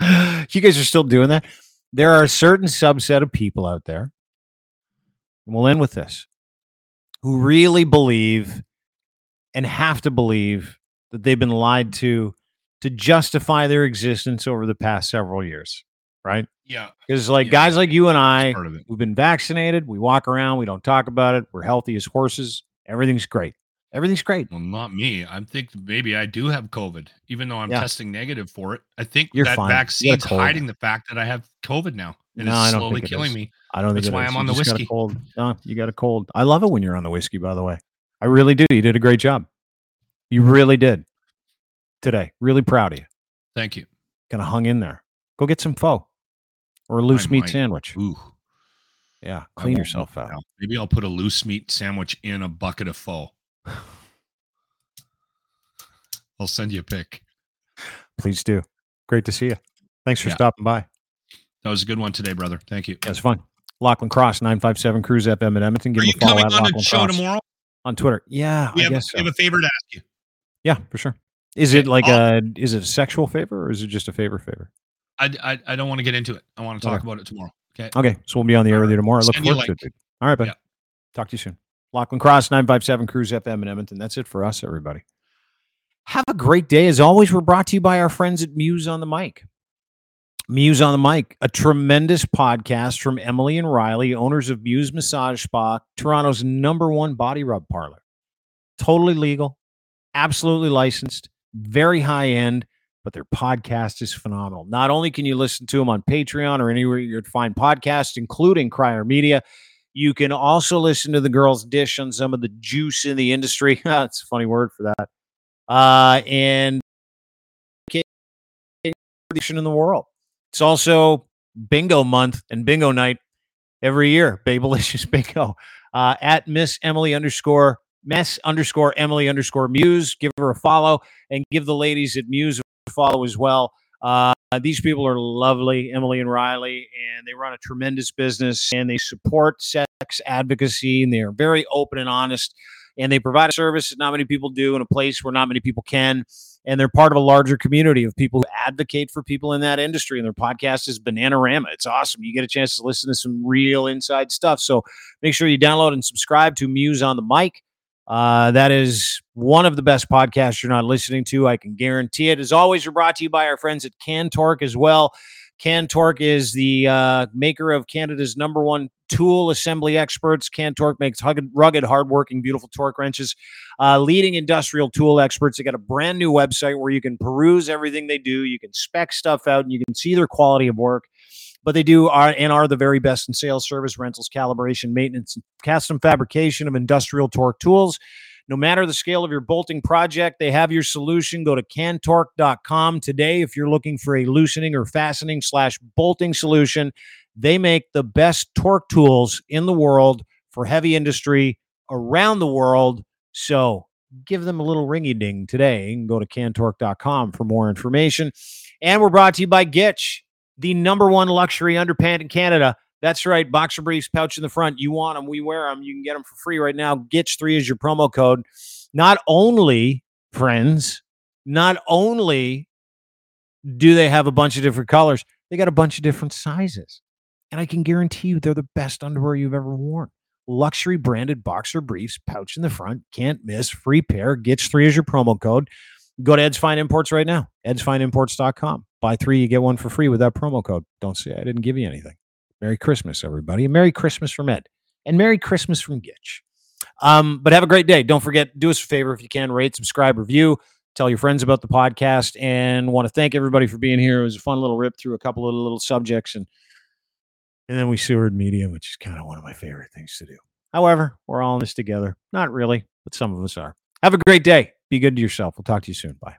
<laughs> you guys are still doing that?" There are a certain subset of people out there, and we'll end with this, who really believe and have to believe that they've been lied to to justify their existence over the past several years, right? yeah Because like Yeah. guys like you and I, we've been vaccinated, we walk around, we don't talk about it, we're healthy as horses, everything's great, everything's great. Well, not me. I think maybe I do have COVID, even though I'm Yeah. testing negative for it. I think You're that fine. Vaccine's hiding the fact that I have COVID now, and No, I it's slowly killing is. me. I don't think That's why is. I'm You on the just got a whiskey. cold. No, you got a cold. I love it when you're on the whiskey. By the way, I really do. You did a great job. You really did today. Really proud of you. Thank you. Kind of hung in there. Go get some pho or a loose meat might. sandwich. Ooh, Yeah, clean yourself out. now. Maybe I'll put a loose meat sandwich in a bucket of pho. <laughs> I'll send you a pic. Please do. Great to see you. Thanks for Yeah. stopping by. That was a good one today, brother. Thank you. Yeah, it's fun. Lachlan Cross, 957 CRUZ FM in Edmonton. Give Are you a follow coming at on the show Cross tomorrow? on Twitter. Yeah, We I have, guess we so. have a favor to ask you. Yeah, for sure. Is it like I'll- a is it a sexual favor or is it just a favor favor? I, I, I don't want to get into it. I want to talk Okay. about it tomorrow. Okay. Okay, so we'll be on the air with you tomorrow. I look forward to it. dude. All right, bud. Yeah. Talk to you soon. Lachlan Cross, 957 CRUZ FM in Edmonton. That's it for us, everybody. Have a great day. As always, we're brought to you by our friends at Muse on the Mic. Muse on the Mic, a tremendous podcast from Emily and Riley, owners of Muse Massage Spa, Toronto's number one body rub parlor. Totally legal, absolutely licensed, very high end, but their podcast is phenomenal. Not only can you listen to them on Patreon or anywhere you'd find podcasts, including Crier Media, you can also listen to the girls dish on some of the juice in the industry. <laughs> That's a funny word for that. Uh, and in the world. It's also bingo month and bingo night every year. Babelicious <laughs> bingo. Uh, at Miss Emily underscore Mess underscore Emily underscore Muse. Give her a follow and give the ladies at Muse a follow as well. Uh, Uh, these people are lovely, Emily and Riley, and they run a tremendous business and they support sex advocacy and they are very open and honest and they provide a service that not many people do in a place where not many people can. And they're part of a larger community of people who advocate for people in that industry. And their podcast is Bananarama. It's awesome. You get a chance to listen to some real inside stuff. So make sure you download and subscribe to Muse on the Mic. Uh, that is one of the best podcasts you're not listening to. I can guarantee it. As always, we're brought to you by our friends at Cantork as well. Cantork is the uh, maker of Canada's number one tool assembly experts. Cantork makes rugged, rugged hardworking, beautiful torque wrenches. Uh, leading industrial tool experts. They got a brand new website where you can peruse everything they do. You can spec stuff out, and you can see their quality of work. But they do are and are the very best in sales, service, rentals, calibration, maintenance, and custom fabrication of industrial torque tools. No matter the scale of your bolting project, they have your solution. Go to cantork.com today if you're looking for a loosening or fastening slash bolting solution. They make the best torque tools in the world for heavy industry around the world. So give them a little ringy ding today and go to cantork.com for more information. And we're brought to you by Gitch, the number one luxury underpant in Canada. That's right, boxer briefs, pouch in the front. You want them, we wear them. You can get them for free right now. Gitch3 is your promo code. Not only, friends, not only do they have a bunch of different colors, they got a bunch of different sizes. And I can guarantee you they're the best underwear you've ever worn. Luxury branded boxer briefs, pouch in the front, can't miss, free pair. Gitch3 is your promo code. Go to Ed's Fine Imports right now, edsfineimports.com. Buy three, you get one for free with that promo code. Don't say I didn't give you anything. Merry Christmas, everybody. And Merry Christmas from Ed. And Merry Christmas from Gitch. Um, but have a great day. Don't forget, do us a favor if you can, rate, subscribe, review, tell your friends about the podcast, and want to thank everybody for being here. It was a fun little rip through a couple of little subjects, and and then we sewered media, which is kind of one of my favorite things to do. However, we're all in this together. Not really, but some of us are. Have a great day. Be good to yourself. We'll talk to you soon. Bye.